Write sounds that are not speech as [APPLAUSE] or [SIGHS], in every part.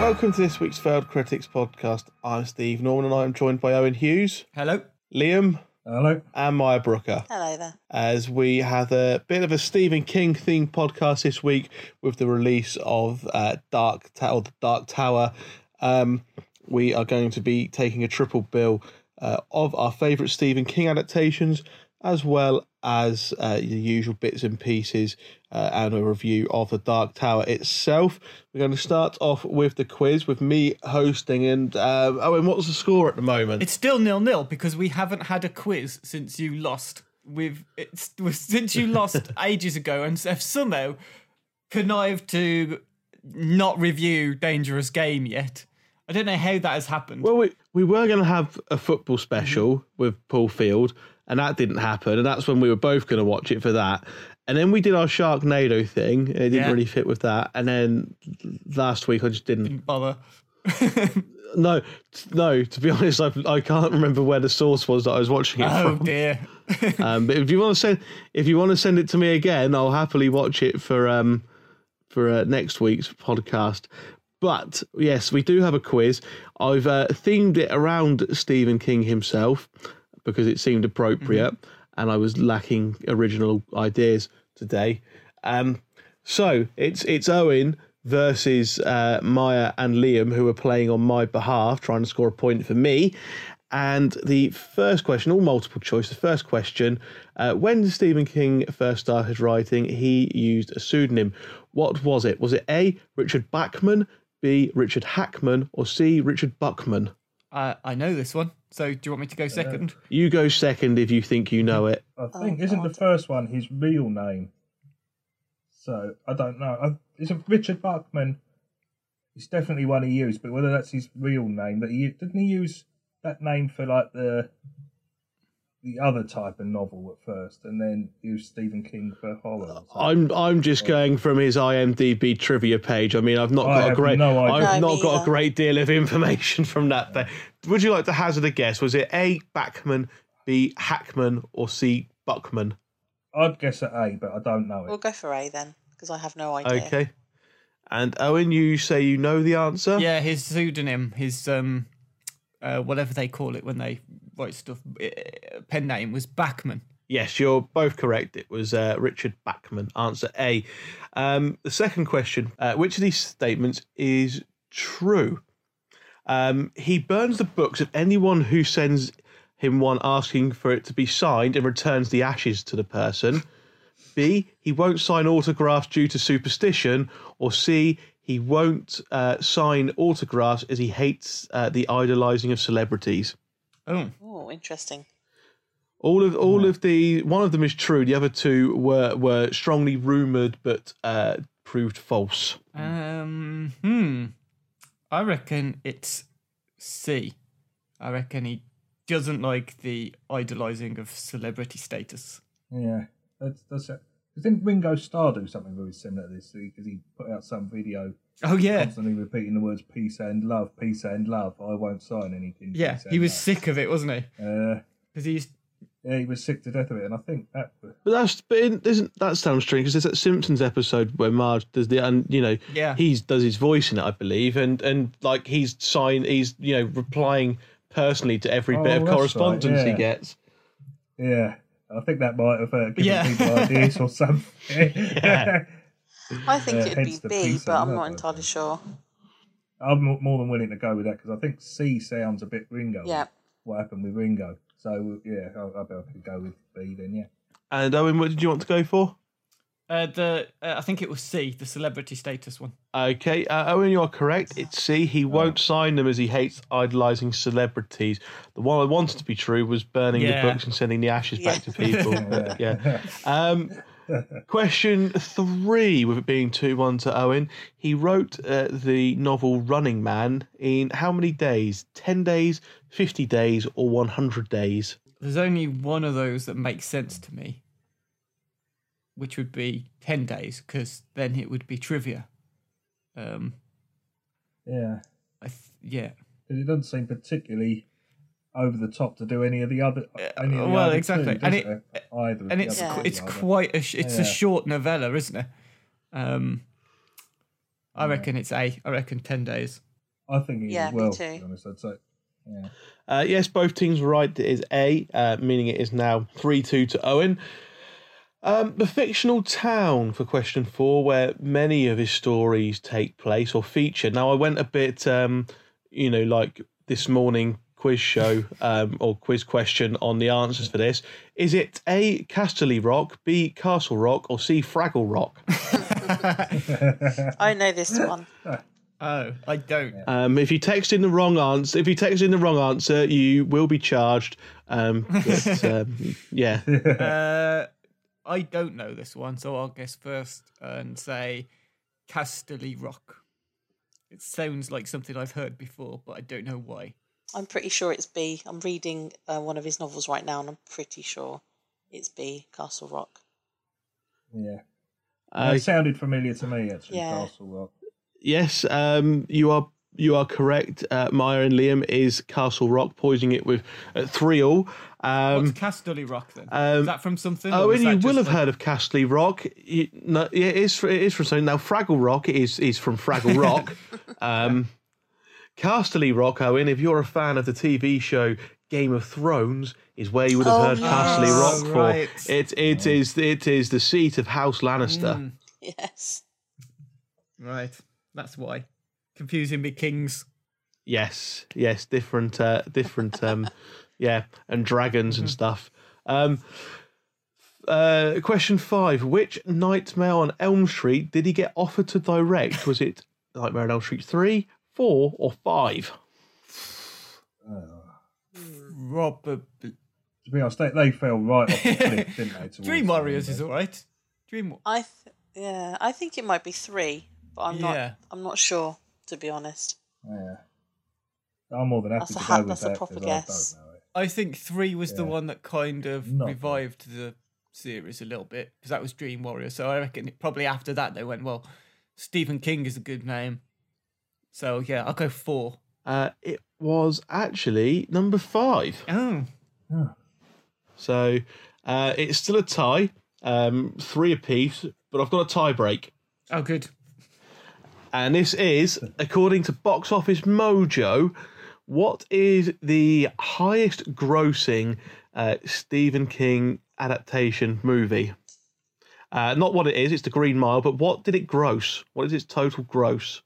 Welcome to this week's Failed Critics podcast. I'm Steve Norman and I'm joined by Owen Hughes, Hello. Liam, Hello. and Maya Brooker. Hello there. As we have a bit of a Stephen King themed podcast this week with the release of uh, Dark Tower, the Dark Tower. Um, we are going to be taking a triple bill uh, of our favourite Stephen King adaptations, as well as uh, the usual bits and pieces uh, and a review of the Dark Tower itself. We're going to start off with the quiz with me hosting. And uh, Owen, what's the score at the moment? It's still nil nil because we haven't had a quiz since you lost. We've it's since you lost [LAUGHS] ages ago, and have somehow connived to not review Dangerous Game yet. I don't know how that has happened. Well, we, we were going to have a football special with Paul Field, and that didn't happen. And that's when we were both going to watch it for that. And then we did our Sharknado thing. and It didn't Yeah. really fit with that. And then last week I just didn't. Didn't bother. [LAUGHS] No, no. To be [LAUGHS] honest, I, I can't remember where the source was that I was watching it from. Oh from. dear. [LAUGHS] Um, but if you want to send, if you want to send it to me again, I'll happily watch it for um for uh, next week's podcast. But yes, we do have a quiz. I've uh, themed it around Stephen King himself because it seemed appropriate, and I was lacking original ideas today. Um, so it's it's Owen versus uh, Maya and Liam who are playing on my behalf, trying to score a point for me. And the first question, all multiple choice. The first question: uh, When Stephen King first started writing, he used a pseudonym. What was it? Was it A. Richard Bachman, B. Richard Hackman, or C. Richard Buckman? I I know this one. So do you want me to go uh, second? You go second if you think you know it. I oh, think Oh, isn't the God. first one his real name? So I don't know. I, it's a Richard Bachman. It's definitely one he used, but whether that's his real name that he didn't he use that name for like the the other type of novel at first, and then use Stephen King for horror. I'm I'm just going from his IMDb trivia page. I mean, I've not I got a great no idea. I've No, not me got a great deal of [LAUGHS] information from that. Thing. Would you like to hazard a guess? Was it A. Bachman, B. Hackman, or C. Buckman? I'd guess at A, but I don't know it. We'll go for A then, because I have no idea. Okay. And Owen, you say you know the answer? Yeah, his pseudonym, his um, uh, whatever they call it when they write stuff, uh, pen name was Bachman. Yes, you're both correct. It was uh, Richard Bachman. Answer A. Um, the second question: uh, Which of these statements is true? Um, he burns the books of anyone who sends him one asking for it to be signed and returns the ashes to the person. B. He won't sign autographs due to superstition. Or C. He won't uh, sign autographs as he hates uh, the idolizing of celebrities. Oh, Oh, interesting. All of all of the one of them is true. The other two were were strongly rumored but uh, proved false. um, hmm. I reckon it's C. I reckon he doesn't like the idolizing of celebrity status. Yeah, that's that's it. Didn't Ringo Starr do something very similar to this? Because he put out some video Oh yeah, constantly repeating the words "peace and love, peace and love." I won't sign anything. yeah. He was love. sick of it, wasn't he? Uh, Because he's yeah, he was sick to death of it, and I think that. But that's but it isn't that sounds strange because there's that Simpsons episode where Marge does the and you know Yeah. he's does his voice in it I believe and and like he's sign he's you know replying personally to every Oh, bit of that's right, correspondence he gets. Yeah, I think that might have uh, given Yeah. people ideas or [LAUGHS] something. Yeah. I think Uh, it'd be B, but I'm not entirely sure. I'm more than willing to go with that because I think C sounds a bit Ringo. Yeah. What happened with Ringo? So yeah, I'll, I'll be able to go with B then. Yeah. And Owen, what did you want to go for? Uh, the uh, I think it was C, the celebrity status one. Okay, uh, Owen, you are correct. It's C. He won't sign them as he hates idolising celebrities. The one I wanted to be true was burning Yeah. the books and sending the ashes back to people. [LAUGHS] Yeah. yeah. Um, question three, with it being 2 1 to Owen. He wrote uh, the novel Running Man in how many days? 10 days, 50 days, or 100 days? There's only one of those that makes sense to me, which would be ten days, because then it would be trivia. Um, Yeah. I th- yeah. 'Cause it doesn't seem particularly over the top to do any of the other. Any of the well, other exactly. two, And it- it? either. and it's Yeah. qu- it's either. quite a sh- it's Yeah. a short novella, isn't it? Um, I reckon it's A. I reckon ten days. I think it is Yeah, as me well. too. To be honest, I'd say. Yeah. Uh, yes, both teams were right. It is A, uh, meaning it is now 3 2 to Owen. Um, the fictional town for question four, where many of his stories take place or feature. Now, I went a bit, um, you know, like this morning quiz show um, or quiz question on the answers for this. Is it A, Casterly Rock, B, Castle Rock, or C, Fraggle Rock? I know this one. Oh, I don't. Um, if you text in the wrong answer, if you text in the wrong answer, you will be charged. Um, but, [LAUGHS] um, yeah. Uh, I don't know this one, so I'll guess first and say Casterly Rock. It sounds like something I've heard before, but I don't know why. I'm pretty sure it's B. I'm reading uh, one of his novels right now, and I'm pretty sure it's B. Castle Rock. Yeah. Uh, it sounded familiar to me actually. Yeah. Castle Rock. Yes, um, you are you are correct. Uh, Maya and Liam is Castle Rock, poising it with uh, three all. Um, What's Casterly Rock then? um, is that from something? oh, and you will have like- heard of Castley Rock. You, no, yeah, it is. It is from something. Now, Fraggle Rock is is from Fraggle Rock. [LAUGHS] um, Casterly Rock, Owen. If you're a fan of the TV show Game of Thrones, is where you would have Oh, heard yes. Casterly Rock Oh, for. right. It it is it is the seat of House Lannister. Mm, Yes. right, that's why. Confusing with kings. Yes, yes, different, uh, different, um, [LAUGHS] yeah, and dragons and stuff. Um, uh, question five: Which Nightmare on Elm Street did he get offered to direct? Was it Nightmare on Elm Street three, four, or five? Uh, Robert. Uh, to be honest, they, they fell right off the cliff, didn't they? [LAUGHS] Dream Warriors is there. all right. Dream. I th- yeah, I think it might be three, but I'm Yeah. not. I'm not sure to be honest. Yeah. I'm more than happy That's a to ha- go with that's a that. proper 'cause guess. I don't know it. I think three was the one that kind of Not bad. revived the series a little bit because that was Dream Warrior. So I reckon it, probably after that they went, well, Stephen King is a good name. So yeah, I'll go four. Uh, it was actually number five. Oh, So uh, it's still a tie, um, three apiece, but I've got a tie break. oh, good. And this is, according to Box Office Mojo, what is the highest grossing uh, Stephen King adaptation movie? Uh, not what it is, it's the Green Mile, but what did it gross? What is its total gross?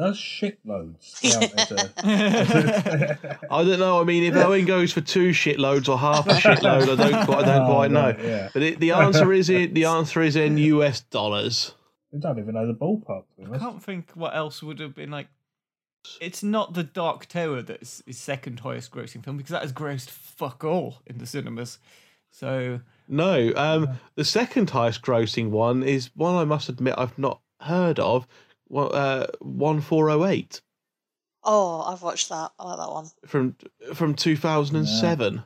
Does shitloads count as a. I don't know. I mean, if Owen goes for two shitloads or half a shitload, I don't quite, I don't [LAUGHS] Oh, quite know. yeah. But it, the answer is in the answer is in US dollars. We don't even know the ballpark. I can't think what else would have been like. It's not the Dark Tower that's his second highest grossing film because that has grossed fuck all in the cinemas. So No, um, the second highest grossing one is one I must admit I've not heard of. One- Uh, one four oh eight Oh, I've watched that. I like that one. from from two thousand and seven.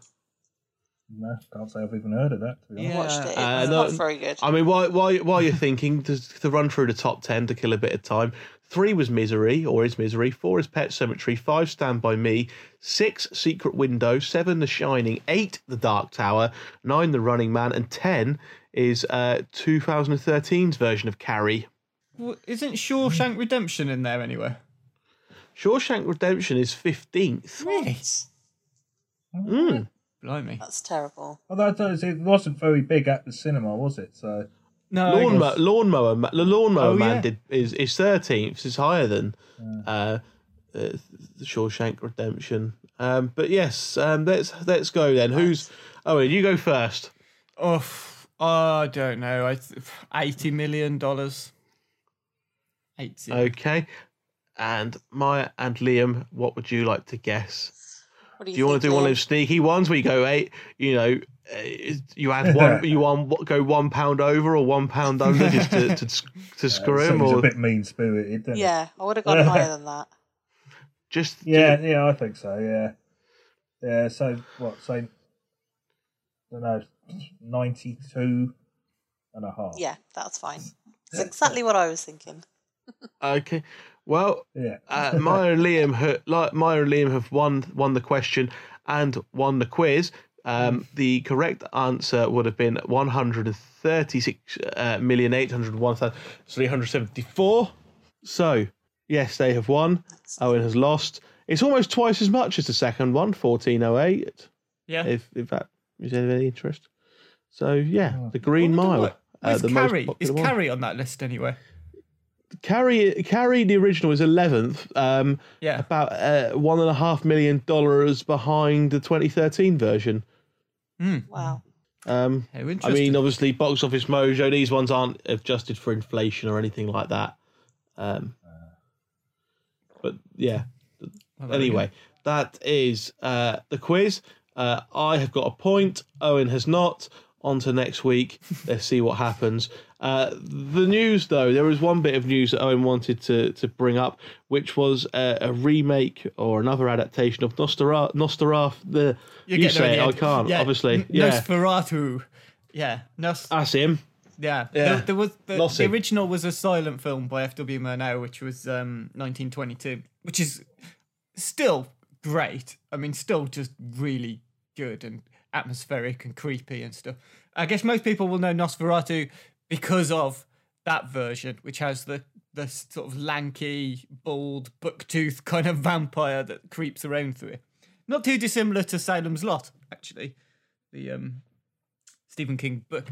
No, can't say I've even heard of that. To be honest. Yeah. Watched it. Uh, It's no, not very good. I mean, why why why you're thinking [LAUGHS] to, to run through the top ten to kill a bit of time? Three was Misery or is Misery. Four is Pet Sematary. Five Stand by Me. Six Secret Window. Seven The Shining. Eight The Dark Tower. Nine The Running Man. And ten is uh 2013's version of Carrie. Well, isn't Shawshank Redemption in there anywhere? Shawshank Redemption is fifteenth. Really? Mm. Blimey. That's terrible. Although I don't- it wasn't very big at the cinema, was it? So No, Lawnmower, lawnmower, Ma- the lawnmower Oh, man yeah. did is is thirteenth. Is higher than uh, uh, the Shawshank Redemption. Um, but yes, um, let's let's go then. Who's Owen? You go first. Oh, f- I don't know. I eighty million dollars. Eighty. Okay. And Maya and Liam, what would you like to guess? What do you, Do you want to do one of those sneaky ones where you go eight? You know, uh, you add one, [LAUGHS] you want go one pound over or one pound under just to to, [LAUGHS] to screw him, Seems a bit mean spirited, doesn't it? Yeah, I would have gone [LAUGHS] higher than that. just Yeah, yeah, I think so. Yeah, yeah. So what? So I don't know, ninety-two and a half. Yeah, that's fine. It's exactly what I was thinking. Okay. Well, yeah. uh, Maya and Liam, ha- like Maya and Liam have won won the question and won the quiz. Um, the correct answer would have been one hundred and thirty-six uh, million eight hundred one thousand three hundred seventy-four. So yes, they have won. Owen has lost. It's almost twice as much as the second one, fourteen oh eight. yeah. If if that is of any interest. So yeah, the Green Mile. uh, most Carrie? Is. Carrie on that list anyway? Carrie, Carrie, the original is eleventh. Um, Yeah. about uh, one and a half million dollars behind the 2013 version. Wow. Um, I mean, obviously, Box Office Mojo. These ones aren't adjusted for inflation or anything like that. Um, but yeah. Well, Anyway, that is uh, the quiz. Uh, I have got a point. Owen has not. On to next week. [LAUGHS] Let's see what happens. Uh, the news, though, there was one bit of news that Owen wanted to, to bring up, which was a, a remake or another adaptation of Nostra Nostra. The You're you say it, I can't. Yeah, Obviously, N- yeah. Nosferatu. Yeah. Nos- That's him. yeah. Yeah. There, there was the, the original was a silent film by F.W. Murnau, which was um, 1922, which is still great. I mean, still just really good and atmospheric and creepy and stuff. I guess most people will know Nosferatu because of that version, which has the the sort of lanky, bald, bucktooth kind of vampire that creeps around through it. Not too dissimilar to Salem's Lot, actually, the um, Stephen King book,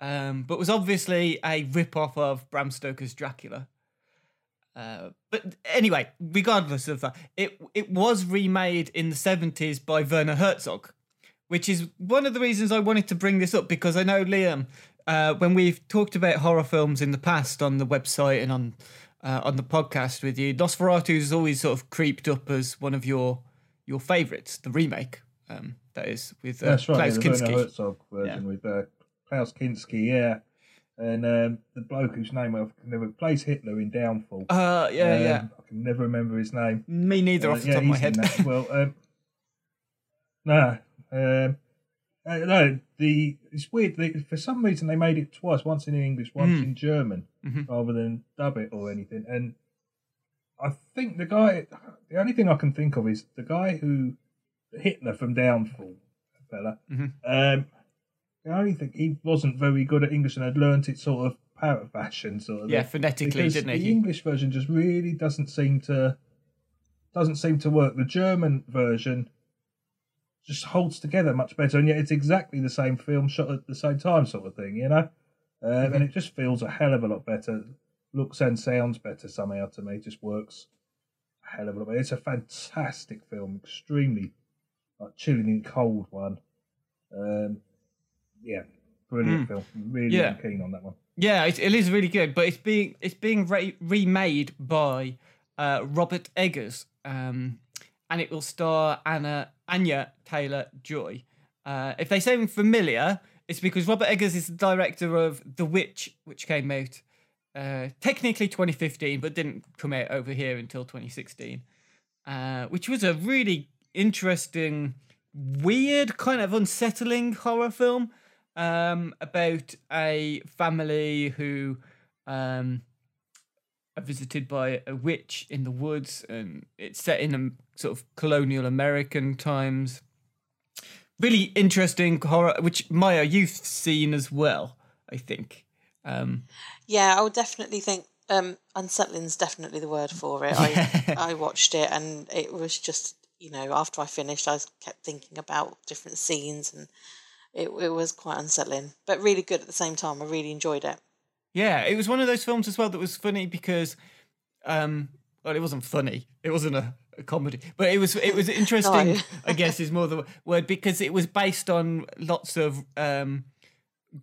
um, but was obviously a rip-off of Bram Stoker's Dracula. Uh, but anyway, regardless of that, it it was remade in the seventies by Werner Herzog, which is one of the reasons I wanted to bring this up because I know Liam, uh, when we've talked about horror films in the past on the website and on uh, on the podcast with you, Nosferatu has always sort of creeped up as one of your your favourites, the remake. Um, that is with uh, That's right. Klaus Yeah, Kinski. Herzog version with uh, Klaus Kinski, yeah, and um, the bloke whose name I can never plays Hitler in Downfall. Uh, yeah, Um, yeah. I can never remember his name. Me neither, Uh, off the yeah, top of my he's in head. well, [LAUGHS] um, no, um, uh, no. The it's weird. They, for some reason, they made it twice. Once in English, once Mm. in German, Mhm. rather than dub it or anything. And I think the guy. The only thing I can think of is the guy who Hitler from Downfall, fella. Mhm. Um, I only think he wasn't very good at English and had learnt it sort of parrot fashion, sort of. Yeah, thing. phonetically, Because didn't the he? The English version just really doesn't seem to doesn't seem to work. The German version just holds together much better, and yet it's exactly the same film shot at the same time, sort of thing, you know. Um, Mm-hmm. And it just feels a hell of a lot better, looks and sounds better somehow to me. Just works a hell of a lot better. It's a fantastic film, extremely like chilling and cold one. Um, yeah, brilliant film. Really Mm. Yeah. keen on that one. Yeah, it, it is really good, but it's being it's being re- remade by uh, Robert Eggers, um, and it will star Anna Anya Taylor Joy. Uh, if they sound familiar, it's because Robert Eggers is the director of The Witch, which came out uh, technically 2015, but didn't come out over here until 2016, uh, which was a really interesting, weird, kind of unsettling horror film um, about a family who um, are visited by a witch in the woods, and it's set in um, sort of colonial American times. Really interesting horror, which Maya you've seen as well, I think. Um, Yeah, I would definitely think um, unsettling's definitely the word for it. I I watched it and it was just you know after I finished, I kept thinking about different scenes and it it was quite unsettling, but really good at the same time. I really enjoyed it. Yeah, it was one of those films as well that was funny because, um, well, it wasn't funny. It wasn't a, a comedy, but it was it was [LAUGHS] interesting. No. I guess is more the word because it was based on lots of um,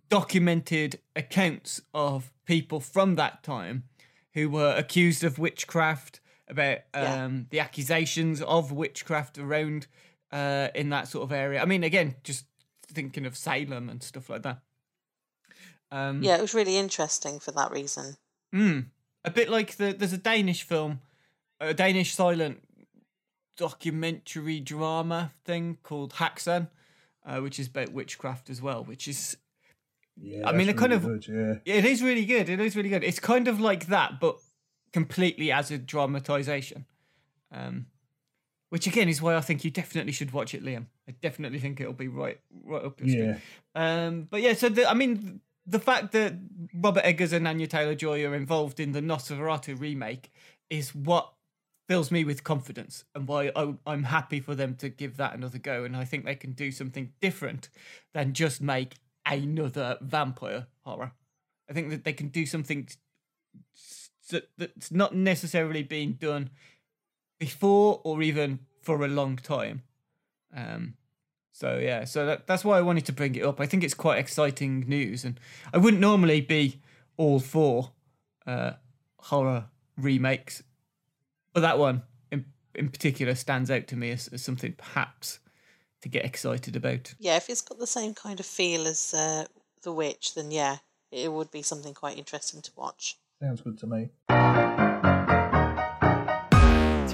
documented accounts of people from that time who were accused of witchcraft, about Yeah. um, the accusations of witchcraft around uh, in that sort of area. I mean, again, just thinking of Salem and stuff like that. Um, Yeah, it was really interesting for that reason. Mm. A bit like the there's a Danish film, a Danish silent documentary drama thing called Haxan, uh, which is about witchcraft as well. Which is Yeah, I mean, that's it kind of- good, yeah. it is really good. It is really good. It's kind of like that, but completely as a dramatization. Um, which again is why I think you definitely should watch it, Liam. I definitely think it'll be right right up your street. Yeah. Um, but yeah, so the, I mean, the fact that Robert Eggers and Anya Taylor Joy are involved in the Nosferatu remake is what fills me with confidence and why I'm happy for them to give that another go. And I think they can do something different than just make another vampire horror. I think that they can do something that's not necessarily being done before or even for a long time. Um, so yeah, so that, that's why I wanted to bring it up. I think it's quite exciting news, and I wouldn't normally be all for uh, horror remakes, but that one in in particular stands out to me as, as something perhaps to get excited about. Yeah, if it's got the same kind of feel as uh, The Witch, then yeah, it would be something quite interesting to watch. Sounds good to me.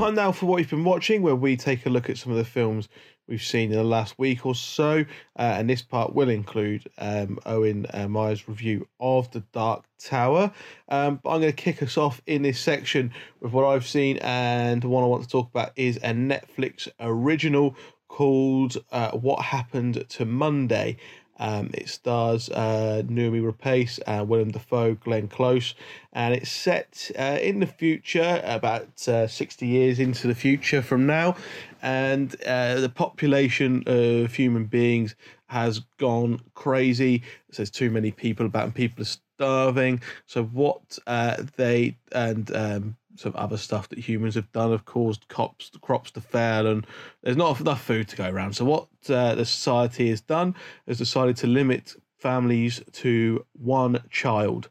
Time now for what you've been watching, where we take a look at some of the films we've seen in the last week or so. Uh, and this part will include um, Owen uh, Meyer's review of The Dark Tower. Um, but I'm going to kick us off in this section with what I've seen. And the one I want to talk about is a Netflix original called uh, What Happened to Monday. Um, it stars uh, Noomi Rapace, uh, Willem Dafoe, Glenn Close, and it's set uh, in the future, about uh, 60 years into the future from now. And uh, the population of human beings has gone crazy. There's too many people about, and people are starving. So, what uh, they and um, some other stuff that humans have done have caused crops crops to fail, and there's not enough food to go around. So, what uh, the society has done has decided to limit families to one child,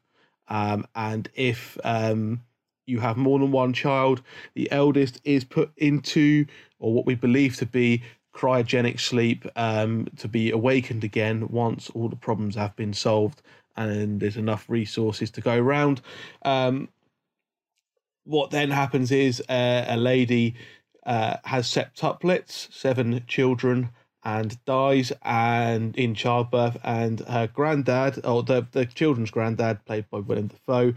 um, and if um, you have more than one child, the eldest is put into, or what we believe to be, cryogenic sleep um, to be awakened again once all the problems have been solved and there's enough resources to go around. Um, what then happens is uh, a lady uh, has septuplets, seven children, and dies and in childbirth. And her granddad, or the, the children's granddad, played by William Dafoe,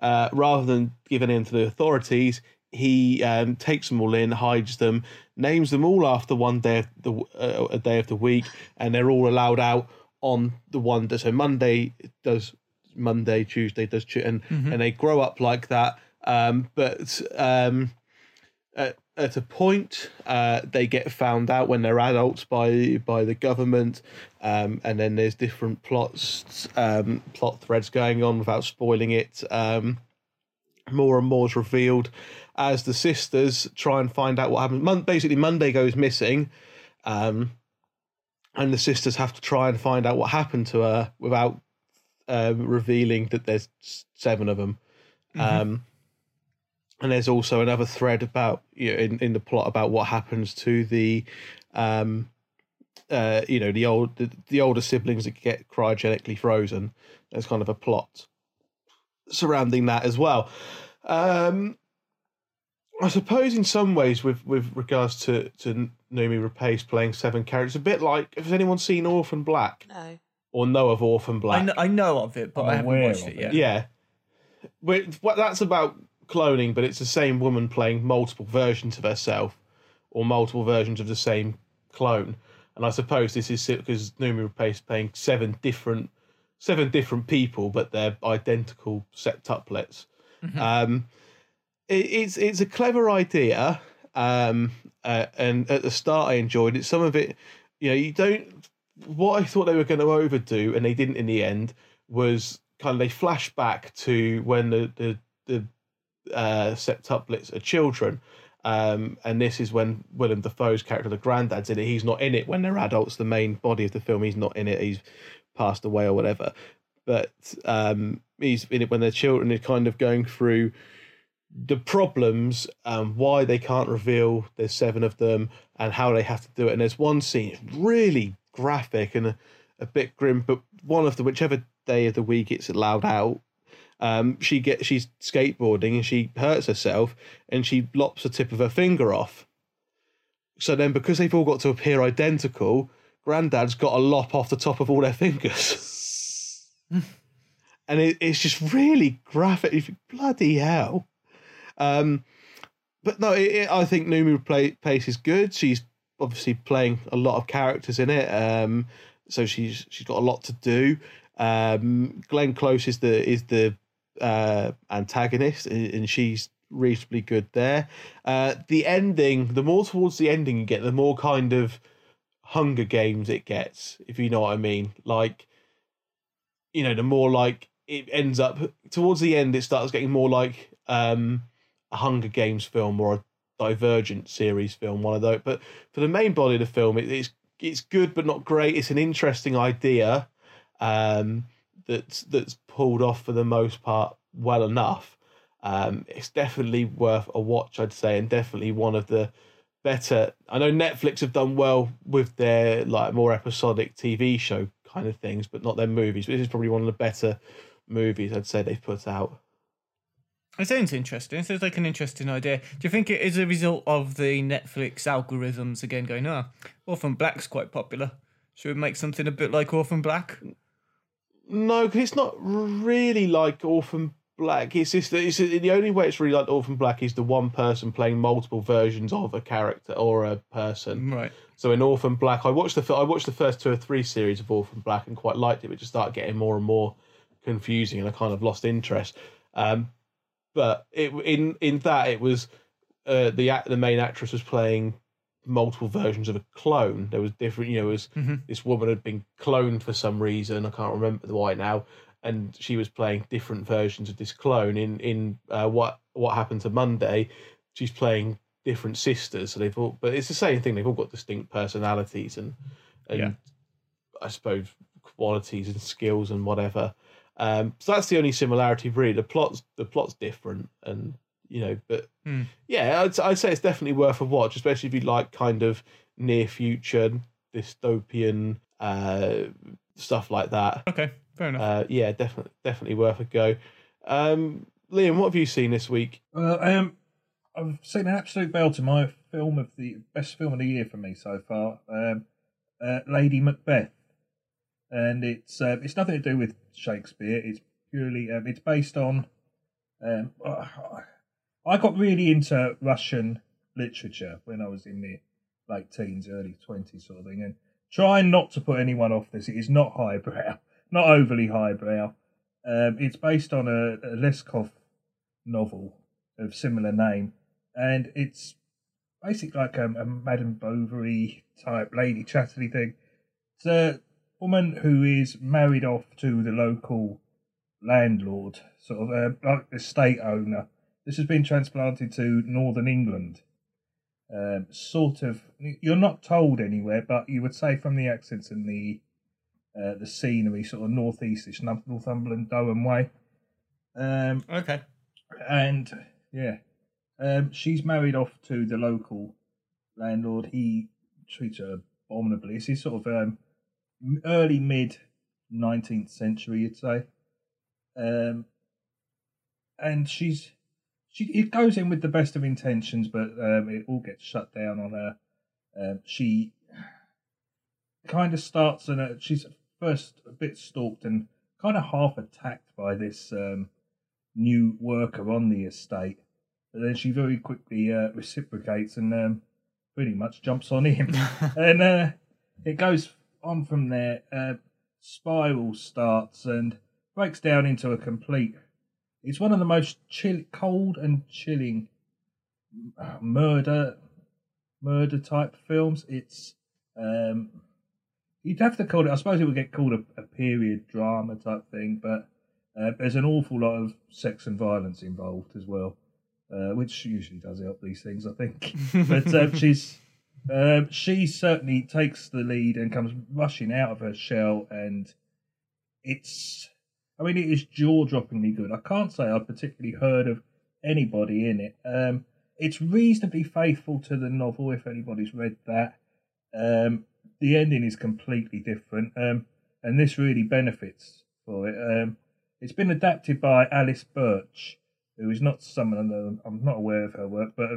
uh, rather than giving in to the authorities, he um, takes them all in, hides them, names them all after one day of the uh, a day of the week, and they're all allowed out on the one that so Monday does Monday, Tuesday does and and they grow up like that. Um, but um, at, at a point, uh, they get found out when they're adults by by the government, um, and then there's different plots, um, plot threads going on without spoiling it. Um, more and more is revealed as the sisters try and find out what happened. Mon- basically, Monday goes missing, um, and the sisters have to try and find out what happened to her without um, revealing that there's seven of them. Um, and there's also another thread about you know, in in the plot about what happens to the um uh you know the old the, the older siblings that get cryogenically frozen there's kind of a plot surrounding that as well um i suppose in some ways with with regards to to Noomi Rapace playing seven characters a bit like has anyone seen Orphan Black No. or know of Orphan Black I know, I know of it, but I'm I haven't aware watched of it it. yet. yeah. Wait, what that's about cloning, but it's the same woman playing multiple versions of herself or multiple versions of the same clone. And I suppose this is because Noomi Rapace playing seven different seven different people, but they're identical septuplets. Um, it, it's it's a clever idea, um, uh, and at the start I enjoyed it. Some of it, you know, you don't. What I thought they were going to overdo, and they didn't in the end, was kind of they flash back to when the the the uh, septuplets are children. Um, and this is when Willem Dafoe's character, the granddad's in it. He's not in it when they're adults. The main body of the film, he's not in it. He's passed away or whatever. But um, he's in it when they're children. They're kind of going through the problems, um, why they can't reveal there's seven of them, and how they have to do it. And there's one scene really graphic and a, a bit grim, but one of the whichever day of the week it's allowed out, um, she gets she's skateboarding and she hurts herself and she lops the tip of her finger off. So then, because they've all got to appear identical, Granddad's got a lop off the top of all their fingers, [LAUGHS] and it, it's just really graphic. Bloody hell! Um, but no, it, it, I think Noomi play, Pace is good. She's obviously playing a lot of characters in it, um, so she's she's got a lot to do. Um, Glenn Close is the is the uh, antagonist, and she's reasonably good there. Uh, the ending, the more towards the ending you get, the more kind of Hunger Games it gets, if you know what I mean. Like, you know, the more like it ends up towards the end, it starts getting more like um, a Hunger Games film or a Divergent series film, one of those. But for the main body of the film, it, it's it's good but not great. It's an interesting idea. Um, that's that's pulled off for the most part well enough. Um, it's definitely worth a watch, I'd say, and definitely one of the better. I know Netflix have done well with their like more episodic TV show kind of things, but not their movies. But this is probably one of the better movies I'd say they've put out. It sounds interesting. It sounds like an interesting idea. Do you think it is a result of the Netflix algorithms again going, ah, oh, Orphan Black's quite popular? Should we make something a bit like Orphan Black? No, because it's not really like Orphan Black. It's just it's the only way it's really like Orphan Black is the one person playing multiple versions of a character or a person. Right. So in Orphan Black, I watched the I watched the first two or three series of Orphan Black and quite liked it, but just started getting more and more confusing, and I kind of lost interest. Um, but it in in that it was uh, the the main actress was playing multiple versions of a clone. There was different, you know, was mm-hmm. this woman had been cloned for some reason. I can't remember why now, and she was playing different versions of this clone. In in uh, what what happened to Monday, she's playing different sisters. So they've all, but it's the same thing. They've all got distinct personalities and and yeah. I suppose qualities and skills and whatever. Um, so that's the only similarity, really. The plot's the plot's different, and you know. But mm. yeah, I'd, I'd say it's definitely worth a watch, especially if you like kind of near future dystopian uh, stuff like that. Okay, fair enough. Uh, yeah, definitely, definitely worth a go. Um, Liam, what have you seen this week? Uh, um, I've seen an absolute belter. My film of the best film of the year for me so far. Um, uh, Lady Macbeth, and it's uh, it's nothing to do with Shakespeare. It's purely um, it's based on um, I got really into Russian literature when I was in my late teens, early twenties, sort of thing, and trying not to put anyone off this. It is not highbrow, [LAUGHS] not overly highbrow. Um, it's based on a, a Leskov novel of similar name, and it's basically like a, a Madame Bovary type Lady Chatterley thing. It's a woman who is married off to the local landlord, sort of uh, like estate owner this has been transplanted to northern England. Um, sort of, you're not told anywhere, but you would say from the accents and the uh, the scenery, sort of northeastish, Northumberland, Durham way. Um, okay. And yeah, um, she's married off to the local landlord. He treats her abominably. This is sort of um, early mid 19th century, you'd say. Um, and she's she it goes in with the best of intentions, but um, it all gets shut down on her. Um, she kind of starts and uh, she's first a bit stalked and kind of half attacked by this um, new worker on the estate, but then she very quickly uh, reciprocates and um, pretty much jumps on him, [LAUGHS] and uh, it goes on from there. Uh, spiral starts and breaks down into a complete it's one of the most chill, cold and chilling uh, murder, murder type films. It's um, you'd have to call it. I suppose it would get called a, a period drama type thing, but Uh, there's an awful lot of sex and violence involved as well, uh, which usually does help these things, I think. [LAUGHS] but uh, she's um, she certainly takes the lead and comes rushing out of her shell, and it's I mean, it is jaw droppingly good. I can't say I've particularly heard of anybody in it. Um, it's reasonably faithful to the novel if anybody's read that. Um, the ending is completely different, um, and this really benefits for it. Um, it's been adapted by Alice Birch, who is not someone I'm not aware of her work, but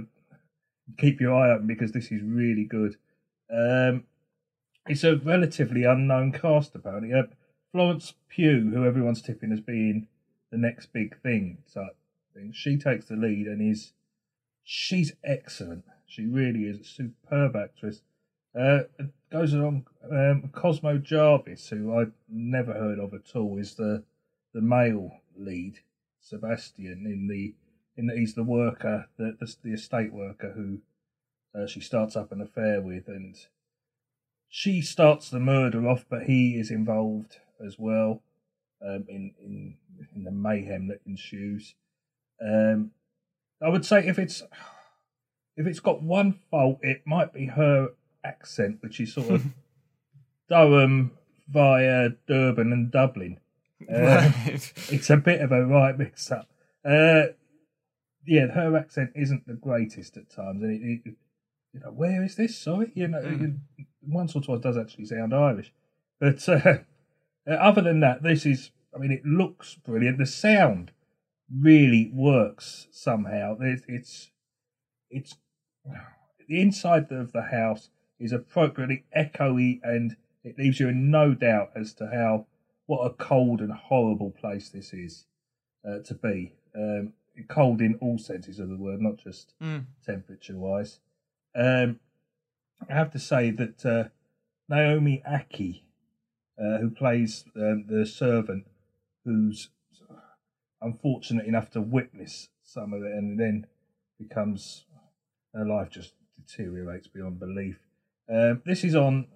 keep your eye open because this is really good. Um, it's a relatively unknown cast, apparently. Uh, Florence Pugh, who everyone's tipping as being the next big thing type thing, she takes the lead and is she's excellent. She really is a superb actress. Uh, goes along um, Cosmo Jarvis, who I've never heard of at all, is the the male lead, Sebastian in the in that he's the worker, the the, the estate worker who uh, she starts up an affair with, and she starts the murder off, but he is involved as well um, in in in the mayhem that ensues. Um, I would say if it's if it's got one fault, it might be her accent, which is sort of [LAUGHS] Durham via Durban and Dublin. [LAUGHS] Uh, right. It's a bit of a right mix up. Uh, yeah, her accent isn't the greatest at times, and it, it, you know, where is this? Sorry, you know, mm. it, once or twice does actually sound Irish, but uh, [LAUGHS] other than that, this is. I mean, it looks brilliant. The sound really works somehow. It's it's, it's the inside of the house is appropriately echoey, and it leaves you in no doubt as to how what a cold and horrible place this is uh, to be. Um, cold in all senses of the word, not just mm. temperature wise. Um, I have to say that uh, Naomi Ackie, uh, who plays um, the servant, who's unfortunate enough to witness some of it and then becomes her life just deteriorates beyond belief. Um, this is on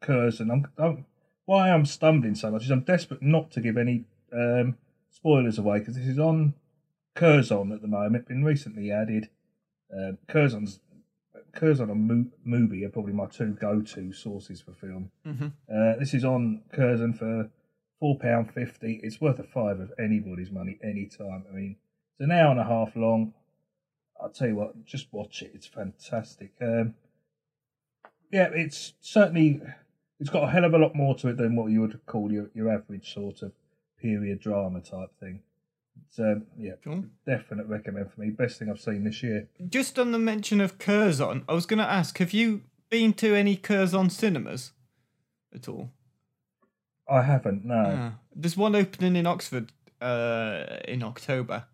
Curzon. I'm, I'm, why I'm stumbling so much is I'm desperate not to give any um, spoilers away because this is on Curzon at the moment. Been recently added. Uh, Curzon's Curzon and Mo- Mubi are probably my two go-to sources for film. Mm-hmm. Uh, this is on Curzon for four pound fifty. It's worth a five of anybody's money any time. I mean, it's an hour and a half long. I'll tell you what, just watch it. It's fantastic. Um, yeah, it's certainly it's got a hell of a lot more to it than what you would call your your average sort of period drama type thing. It's, um, yeah, cool. definite recommend for me. Best thing I've seen this year. Just on the mention of Curzon, I was going to ask: Have you been to any Curzon cinemas at all? I haven't. No. Yeah. There's one opening in Oxford uh, in October,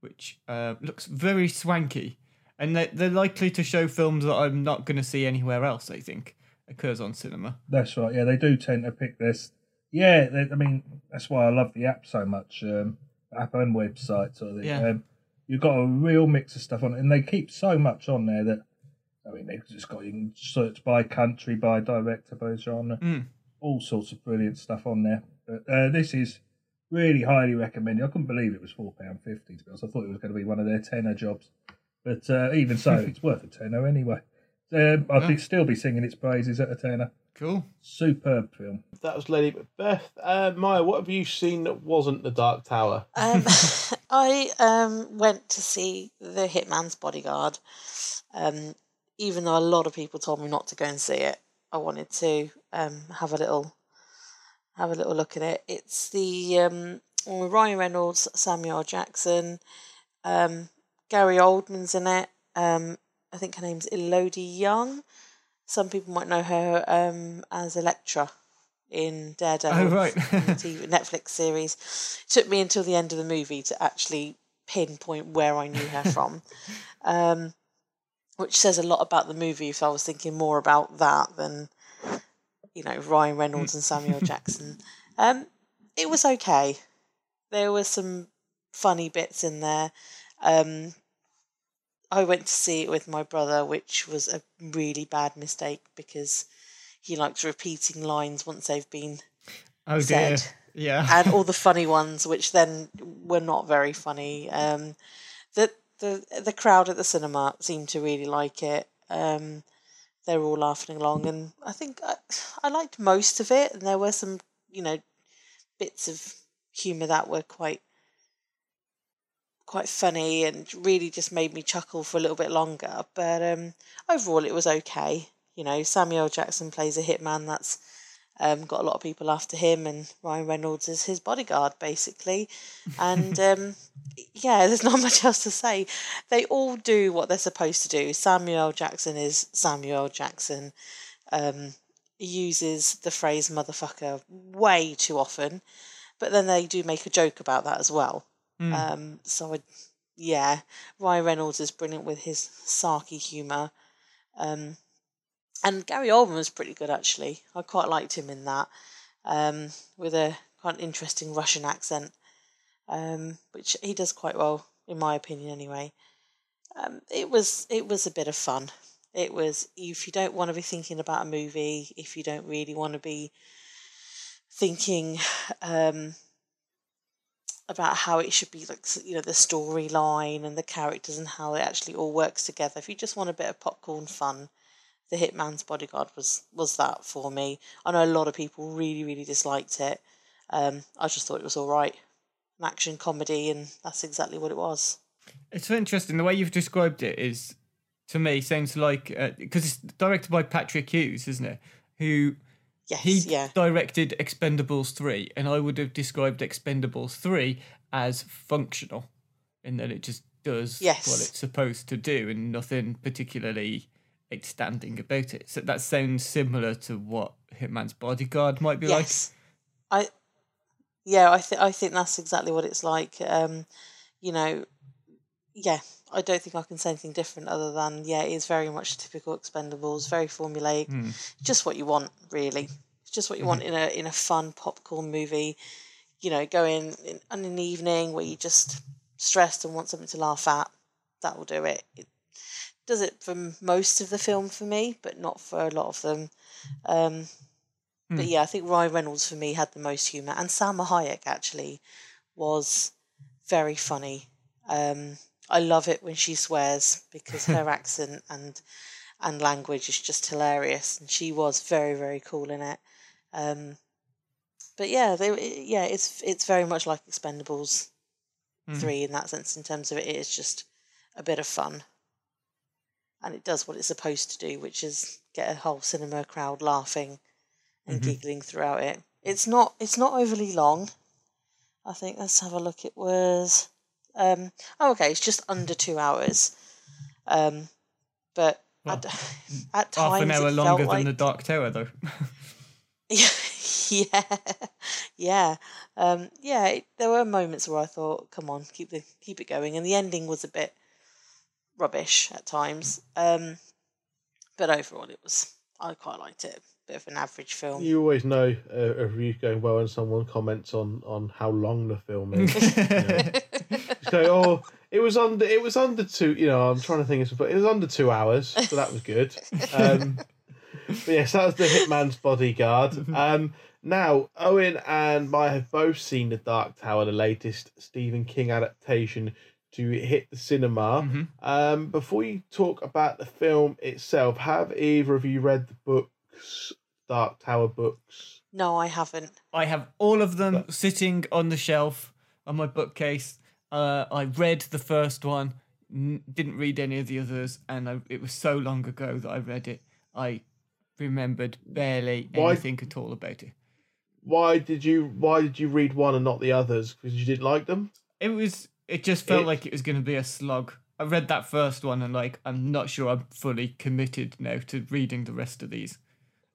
which uh, looks very swanky, and they're, they're likely to show films that I'm not going to see anywhere else. I think a Curzon cinema. That's right. Yeah, they do tend to pick this. Yeah, they, I mean that's why I love the app so much. Um, app and website sort of thing. Yeah. Um, you've got a real mix of stuff on it, and they keep so much on there that I mean they've just got you can search by country, by director, by genre. Mm all sorts of brilliant stuff on there. But uh, this is really highly recommended. I couldn't believe it was four pound fifty. To be honest, I thought it was going to be one of their tenner jobs, but uh, even so, [LAUGHS] it's worth a tenner anyway. Um, I'd yeah. still be singing its praises at a tenner. Cool, superb film. That was Lady Macbeth. Uh, Maya, what have you seen that wasn't The Dark Tower? Um, [LAUGHS] I um, went to see The Hitman's Bodyguard. Um, even though a lot of people told me not to go and see it, I wanted to um, have a little have a little look at it. It's the um, Ryan Reynolds, Samuel Jackson, um, Gary Oldman's in it. Um, I think her name's Elodie Yung. Some people might know her um, as Elektra in Daredevil, oh, right. [LAUGHS] TV, Netflix series. It took me until the end of the movie to actually pinpoint where I knew her from. [LAUGHS] Um, which says a lot about the movie if I was thinking more about that than you know Ryan Reynolds and Samuel [LAUGHS] Jackson. Um, it was okay. There were some funny bits in there. Um, I went to see it with my brother, which was a really bad mistake because he likes repeating lines once they've been oh, said. Dear. Yeah. [LAUGHS] and all the funny [LAUGHS] ones, which then were not very funny. Um, the the the crowd at the cinema seemed to really like it. Um, they were all laughing along, and I think I, I liked most of it. And there were some, you know, bits of humour that were quite quite funny and really just made me chuckle for a little bit longer. But um, overall, it was okay. You know, Samuel Jackson plays a hitman that's um, got a lot of people after him, and Ryan Reynolds is his bodyguard, basically. And [LAUGHS] um, yeah, there's not much else to say. They all do what they're supposed to do. Samuel Jackson is Samuel Jackson. Um, uses the phrase motherfucker way too often, but then they do make a joke about that as well. Um, so, I, yeah, Ryan Reynolds is brilliant with his sarky humour. Um, and Gary Oldman was pretty good actually. I quite liked him in that, um, with a quite interesting Russian accent, um, which he does quite well in my opinion anyway. Um, it was it was a bit of fun. It was if you don't want to be thinking about a movie, if you don't really want to be thinking um, about how it should be like you know the storyline and the characters and how it actually all works together. If you just want a bit of popcorn fun, the Hitman's Bodyguard was was that for me. I know a lot of people really really disliked it. Um, I just thought it was all right, an action comedy, and that's exactly what it was. It's interesting. The way you've described it is, to me, seems like because it's directed by Patrick Hughes, isn't it? Who Yes, he yeah, directed Expendables three, and I would have described Expendables three as functional, in that it just does Yes. what it's supposed to do, and nothing particularly outstanding about it. So that sounds similar to what Hitman's Bodyguard might be yes. I yeah, I think I think that's exactly what it's like. Um, you know, yeah, I don't think I can say anything different other than yeah, it is very much typical Expendables, very formulaic, Hmm. just what you want really. Just what you want in a in a fun popcorn movie. You know, go in, in on an evening where you just stressed and want something to laugh at. That will do it. It does it for most of the film for me, but not for a lot of them. Um, Hmm. But yeah, I think Ryan Reynolds for me had the most humour, and Salma Hayek actually was very funny. Um, I love it when she swears because her [LAUGHS] accent and and language is just hilarious, and she was very very cool in it. Um, but yeah, they, yeah, it's it's very much like Expendables Hmm. three in that sense. In terms of it, it is just a bit of fun, and it does what it's supposed to do, which is get a whole cinema crowd laughing and Mm-hmm. giggling throughout it. It's not it's not overly long. I think let's have a look. It was um oh okay, it's just under two hours. Um, but Well, at, [LAUGHS] at like. Half times an hour longer than the Dark Tower, though. [LAUGHS] yeah, yeah, um, yeah. It, there were moments where I thought, "Come on, keep the keep it going," and the ending was a bit rubbish at times. Um, but overall, it was I quite liked it. Bit of an average film. You always know uh, a review going well when someone comments on on how long the film is. [LAUGHS] Just go, oh, it was under it was under two. You know, I'm trying to think of some, but it was under two hours, so that was good. [LAUGHS] Um, but yes, that was the Hitman's Bodyguard. Um, now Owen and I have both seen the Dark Tower, the latest Stephen King adaptation to hit the cinema. Mhm. Um, before you talk about the film itself, have either of you read the books, Dark Tower books? No, I haven't. I have all of them sitting on the shelf on my bookcase. Uh, I read the first one, n- didn't read any of the others, and I, it was so long ago that I read it. I remembered barely Why- anything at all about it. Why did you Why did you read one and not the others? Because you didn't like them. It was. It just felt It- like it was going to be a slog. I read that first one, and like I'm not sure I'm fully committed now to reading the rest of these.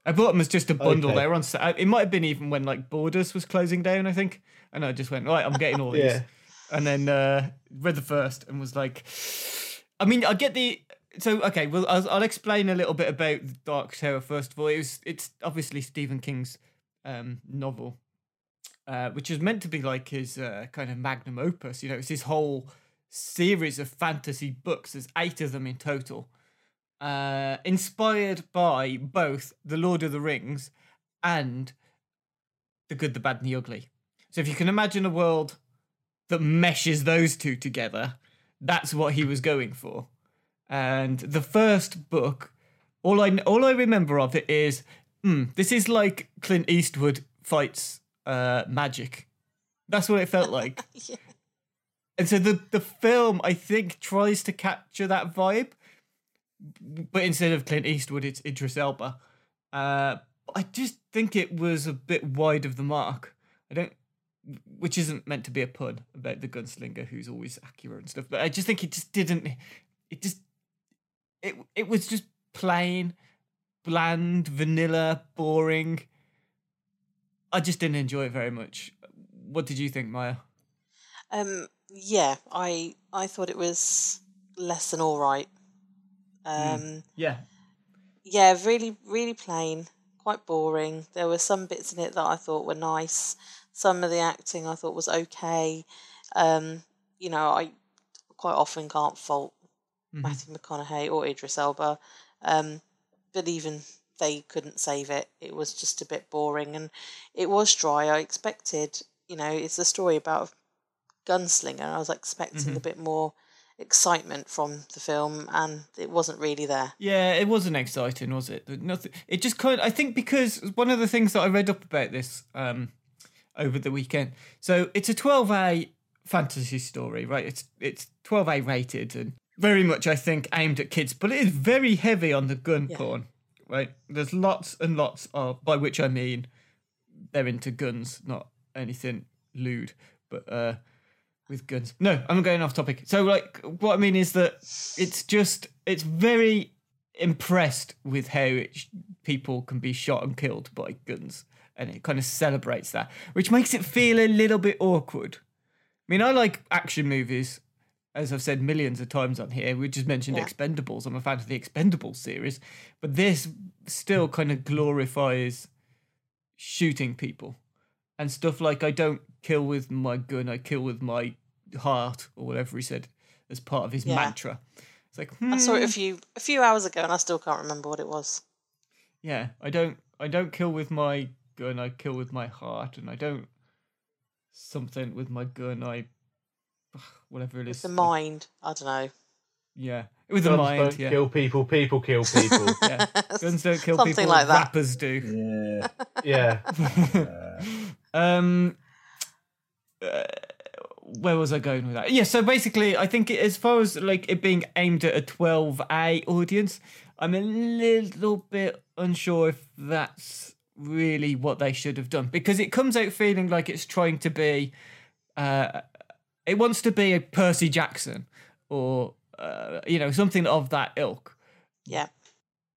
I bought them as just a bundle. Okay. They were on. It might have been even when like Borders was closing down. I think, and I just went right. I'm getting all [LAUGHS] these. Yeah. and then uh, read the first and was like, I mean, I get the so okay. Well, I'll, I'll explain a little bit about Dark Tower first of all. It was it's obviously Stephen King's um, novel, uh, which is meant to be like his uh, kind of magnum opus. You know, it's his whole series of fantasy books. There's eight of them in total, uh, inspired by both The Lord of the Rings and The Good, the Bad, and the Ugly. So if you can imagine a world that meshes those two together, that's what he was going for. And the first book, all I all I remember of it is, hmm, this is like Clint Eastwood fights uh, magic. That's what it felt [LAUGHS] like. Yeah. And so the the film, I think, tries to capture that vibe, but instead of Clint Eastwood, it's Idris Elba. Uh, I just think it was a bit wide of the mark. I don't, which isn't meant to be a pun about the gunslinger who's always accurate and stuff. But I just think it just didn't. It just, it it was just plain, bland, vanilla, boring. I just didn't enjoy it very much. What did you think, Maya? Um, yeah, I I thought it was less than all right. Um, Yeah, yeah, really, really plain, quite boring. There were some bits in it that I thought were nice. Some of the acting I thought was okay. Um, you know, I quite often can't fault Matthew McConaughey or Idris Elba, um, but even they couldn't save it. It was just a bit boring, and it was dry. I expected, you know, it's a story about a gunslinger. I was expecting a bit more excitement from the film, and it wasn't really there. Yeah, it wasn't exciting, was it? Nothing. It just kind. I think because one of the things that I read up about this um, over the weekend. So it's a twelve A fantasy story, right? It's it's twelve A rated and very much, I think, aimed at kids, but it is very heavy on the gun Yeah. porn, right? There's lots and lots of, by which I mean, they're into guns, not anything lewd, but uh, with guns. No, I'm going off topic. So, like, what I mean is that it's just, it's very impressed with how it, people can be shot and killed by guns, and it kind of celebrates that, which makes it feel a little bit awkward. I mean, I like action movies, as I've said millions of times on here. We just mentioned Yeah. Expendables. I'm a fan of the Expendables series, but this still kind of glorifies shooting people and stuff like I don't kill with my gun, I kill with my heart or whatever he said as part of his Yeah. mantra. It's like I saw it a hmm, few a few hours ago, and I still can't remember what it was. yeah, I don't I don't kill with my gun, I kill with my heart, and I don't something with my gun, I [SIGHS] whatever it is. It's the mind. I don't know. Yeah. With the Guns mind, don't yeah. kill people. People kill people. [LAUGHS] yeah. Guns don't kill Something people. like that. Rappers do. Yeah. [LAUGHS] [LAUGHS] yeah. Um, uh, where was I going with that? Yeah, so basically, I think as far as like it being aimed at a 12A audience, I'm a little bit unsure if that's really what they should have done because it comes out feeling like it's trying to be, uh, it wants to be a Percy Jackson or uh, you know something of that ilk Yeah.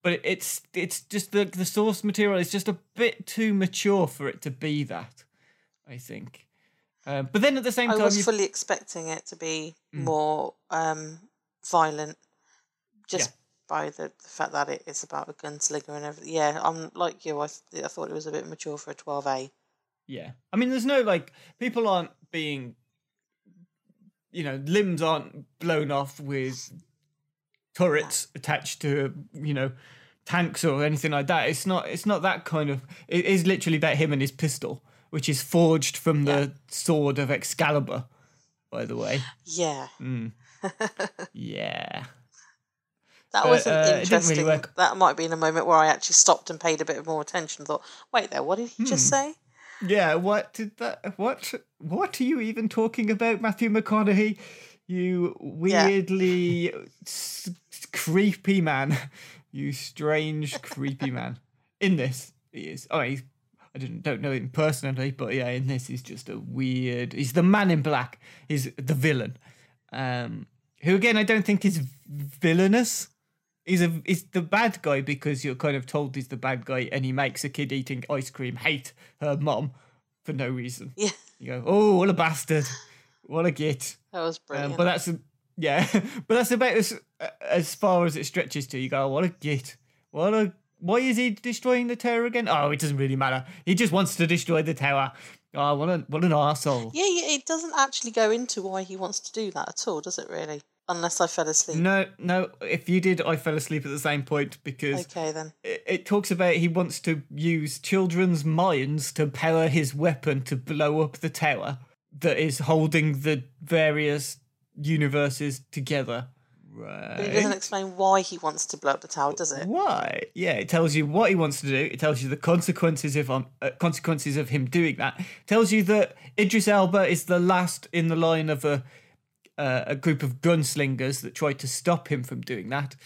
but it's it's just the the source material is just a bit too mature for it to be that. I think. Um, but then at the same I time, I was you- fully expecting it to be Mm. more um, violent, just Yeah. by the, the fact that it is about a gunslinger and everything. Yeah, I'm like you. I th- I thought it was a bit mature for a 12A. yeah. I mean, there's no like people aren't being, you know, limbs aren't blown off with turrets attached to you know tanks or anything like that. It's not. It's not that kind of. It is literally about him and his pistol, which is forged from the sword of Excalibur. By the way, Yeah, mm. [LAUGHS] yeah. that was uh, an really interesting. work. That might be been a moment where I actually stopped and paid a bit more attention. and Thought, wait there, what did he Hmm. just say? Yeah, what did that? What? What are you even talking about, Matthew McConaughey? You weirdly s- creepy man. You strange creepy man. In this, he is. Oh, he's, I didn't don't know him personally, but yeah, in this he's just a weird. He's the man in black. He's the villain. Um, who again I don't think is villainous. He's a he's the bad guy because you're kind of told he's the bad guy, and he makes a kid eating ice cream hate her mom for no reason. Yeah, You go, oh, what a bastard, what a git. that was brilliant. Um, but that's yeah, [LAUGHS] but that's about as as far as it stretches to. You go, oh, what a git, what a. Why is he destroying the tower again? Oh, it doesn't really matter. He just wants to destroy the tower. Oh, what a what an arsehole. yeah, yeah, it doesn't actually go into why he wants to do that at all, does it? Really? unless I fell asleep. No, no. If you did, I fell asleep at the same point because Okay then. it, it talks about he wants to use children's minds to power his weapon to blow up the tower that is holding the various universes together. But it doesn't explain why he wants to blow up the tower, does it? Why? Yeah, it tells you what he wants to do. It tells you the consequences of um, uh, consequences of him doing that. It tells you that Idris Elba is the last in the line of a uh, a group of gunslingers that tried to stop him from doing that.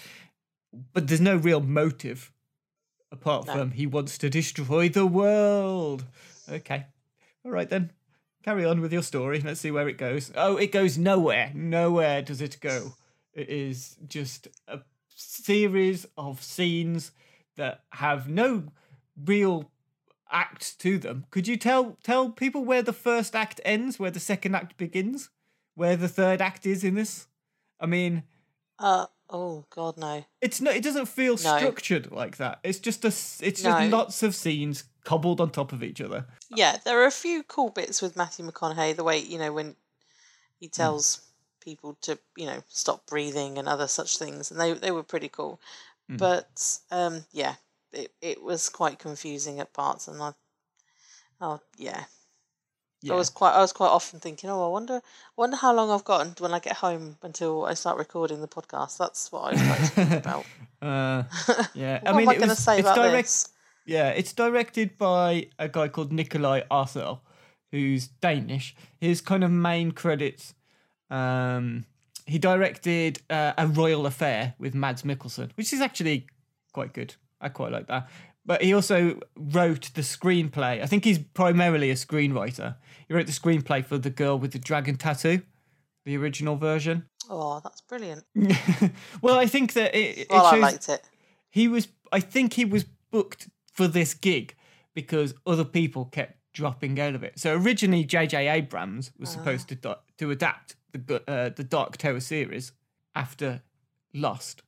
But there's no real motive apart No. from he wants to destroy the world. Okay. All right then. Carry on with your story. Let's see where it goes. Oh, it goes nowhere. Nowhere does it go. It is just a series of scenes that have no real act to them. Could you tell tell people where the first act ends, where the second act begins, where the third act is in this? I mean, Uh oh god no. it's not. It doesn't feel No. structured like that. It's just a. It's No. just lots of scenes cobbled on top of each other. Yeah, there are a few cool bits with Matthew McConaughey. The way you know when he tells people to you know stop breathing and other such things, and they they were pretty cool. But um, yeah, it it was quite confusing at parts, and I oh yeah. Yeah. I was quite I was quite often thinking, oh, I wonder wonder how long I've got when I get home until I start recording the podcast. That's what I was like to about. [LAUGHS] Uh, yeah, [LAUGHS] I mean, am I it going to was- say it's about direct. this? Yeah, it's directed by a guy called Nikolai Arcel, who's Danish. His kind of main credits. Um, he directed uh, A Royal Affair with Mads Mikkelsen, which is actually quite good. I quite like that. But he also wrote the screenplay. I think he's primarily a screenwriter. He wrote the screenplay for The Girl with the Dragon Tattoo, the original version. Oh, that's brilliant. [LAUGHS] well, I think that it, it Well, I shows liked it. he was i think he was booked for this gig because other people kept dropping out of it so originally jj abrams was supposed to do- to adapt the uh, the dark tower series after lost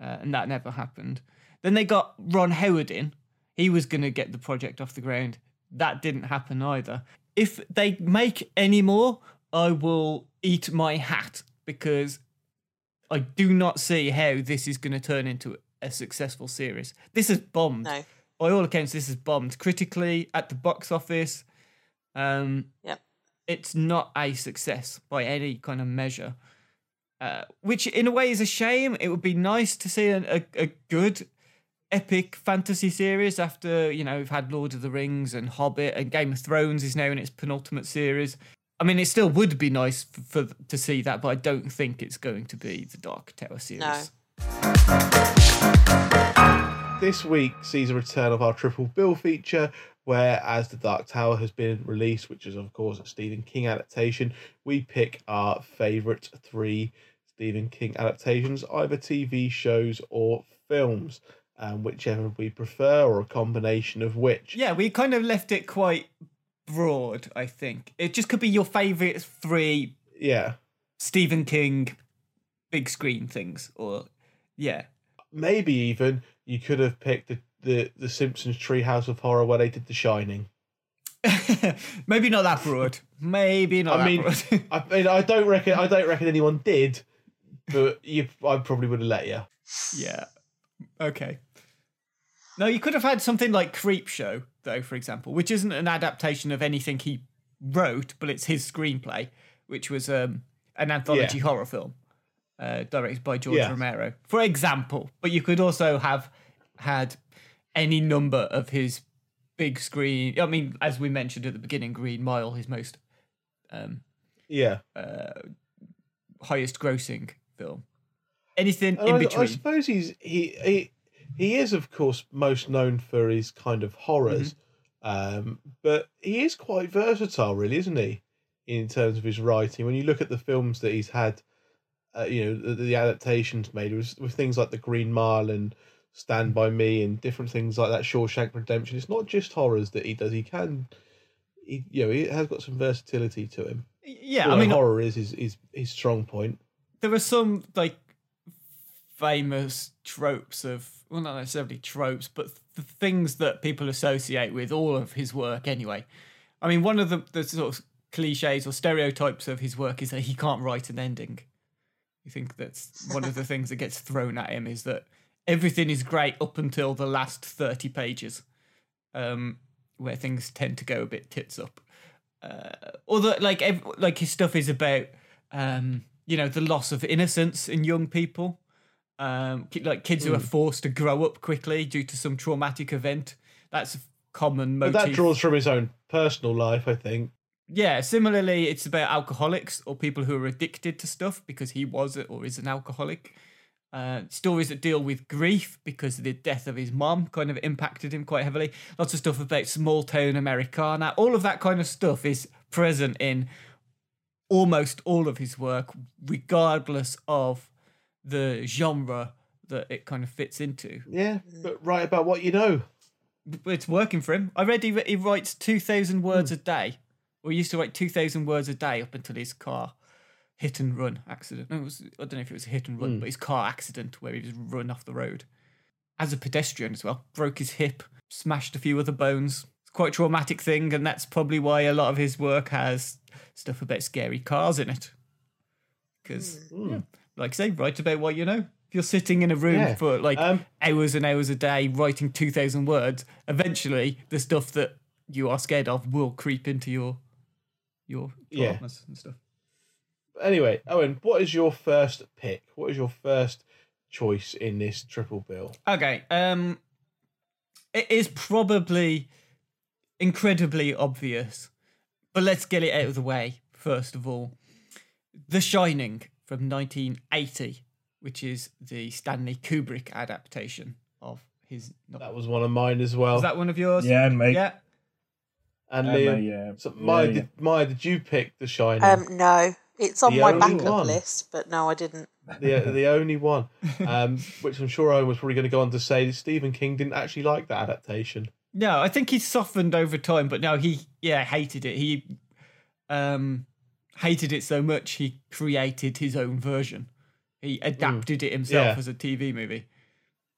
uh, and that never happened then they got ron howard in he was going to get the project off the ground that didn't happen either if they make any more i will eat my hat because I do not see how this is going to turn into a successful series. This is bombed. No. By all accounts, this is bombed critically at the box office. Um, Yep. It's not a success by any kind of measure, uh, which in a way is a shame. It would be nice to see a, a, good epic fantasy series after you know we've had Lord of the Rings and Hobbit and Game of Thrones is now in its penultimate series. I mean, it still would be nice for, for to see that, but I don't think it's going to be the Dark Tower series. No. This week sees a return of our triple bill feature, where as The Dark Tower has been released, which is of course a Stephen King adaptation, we pick our favourite three Stephen King adaptations, either TV shows or films, um, whichever we prefer, or a combination of which. Yeah, we kind of left it quite broad. I think it just could be your favorite three Yeah. Stephen King big screen things, or yeah, Maybe even you could have picked the, the, the Simpsons Treehouse of Horror where they did The Shining. [LAUGHS] maybe not that broad. Maybe not I that mean, broad. [LAUGHS] I mean, I don't reckon I don't reckon anyone did, but you, I probably would have let you. yeah. Okay. No, you could have had something like Creepshow, though, for example, which isn't an adaptation of anything he wrote, but it's his screenplay, which was um, an anthology Yeah. horror film uh, directed by George Yeah. Romero, for example. But you could also have had any number of his big screen. I mean, as we mentioned at the beginning, Green Mile, his most um, Yeah. highest grossing film. Anything And in I, I suppose he's he he he is of course most known for his kind of horrors, Mm-hmm. um, but he is quite versatile, really, isn't he? In terms of his writing, when you look at the films that he's had, uh, you know, the, the adaptations made with, with things like The Green Mile and Stand by Me and different things like that, Shawshank Redemption. It's not just horrors that he does. He can, he you know, he has got some versatility to him. yeah, I mean, horror is his, his his strong point. there are some like famous tropes of well not necessarily tropes but the things that people associate with all of his work anyway i mean one of the, the sort of cliches or stereotypes of his work is that he can't write an ending I think that's one of the things that gets thrown at him is that everything is great up until the last 30 pages, um, where things tend to go a bit tits up. Uh, although, like, ev- like his stuff is about, um, you know, the loss of innocence in young people, um, like kids who are forced to grow up quickly due to some traumatic event. That's a common But that draws from his own personal life, I think. Yeah, similarly, it's about alcoholics or people who are addicted to stuff because he was or is an alcoholic. Uh, stories that deal with grief because the death of his mom kind of impacted him quite heavily. Lots of stuff about small town Americana. All of that kind of stuff is present in almost all of his work, regardless of the genre that it kind of fits into. Yeah, but write about what you know. It's working for him. I read he, he writes 2,000 words a day. Or he used to write 2,000 words a day up until his car hit and run accident. No, it was, I don't know if it was a hit and run, but his car accident where he was run off the road. As a pedestrian as well, broke his hip, smashed a few other bones. It's quite a traumatic thing, and that's probably why a lot of his work has stuff about scary cars in it. Because, yeah, like I say, write about what you know. If you're sitting in a room Yeah. for like Um, hours and hours a day writing 2,000 words, eventually the stuff that you are scared of will creep into your your Yeah. and stuff. Anyway, Owen, what is your first pick? What is your first choice in this triple bill? Okay, um it is probably incredibly obvious, but let's get it out of the way first of all. The Shining from 1980, which is the Stanley Kubrick adaptation of his novel. That was one of mine as well. Is that one of yours? Yeah, and me. Yeah. And and Liam, yeah. so Yeah, Maya, yeah. Did, Maya, did you pick The Shining? Um, no, it's on The my only backup one. list, but no, I didn't. the the only one, [LAUGHS] um, which I'm sure Owen was probably going to go on to say that Stephen King didn't actually like that adaptation. No, I think he softened over time, but no, he yeah hated it. He um hated it so much he created his own version. He adapted it himself Yeah. as a TV movie.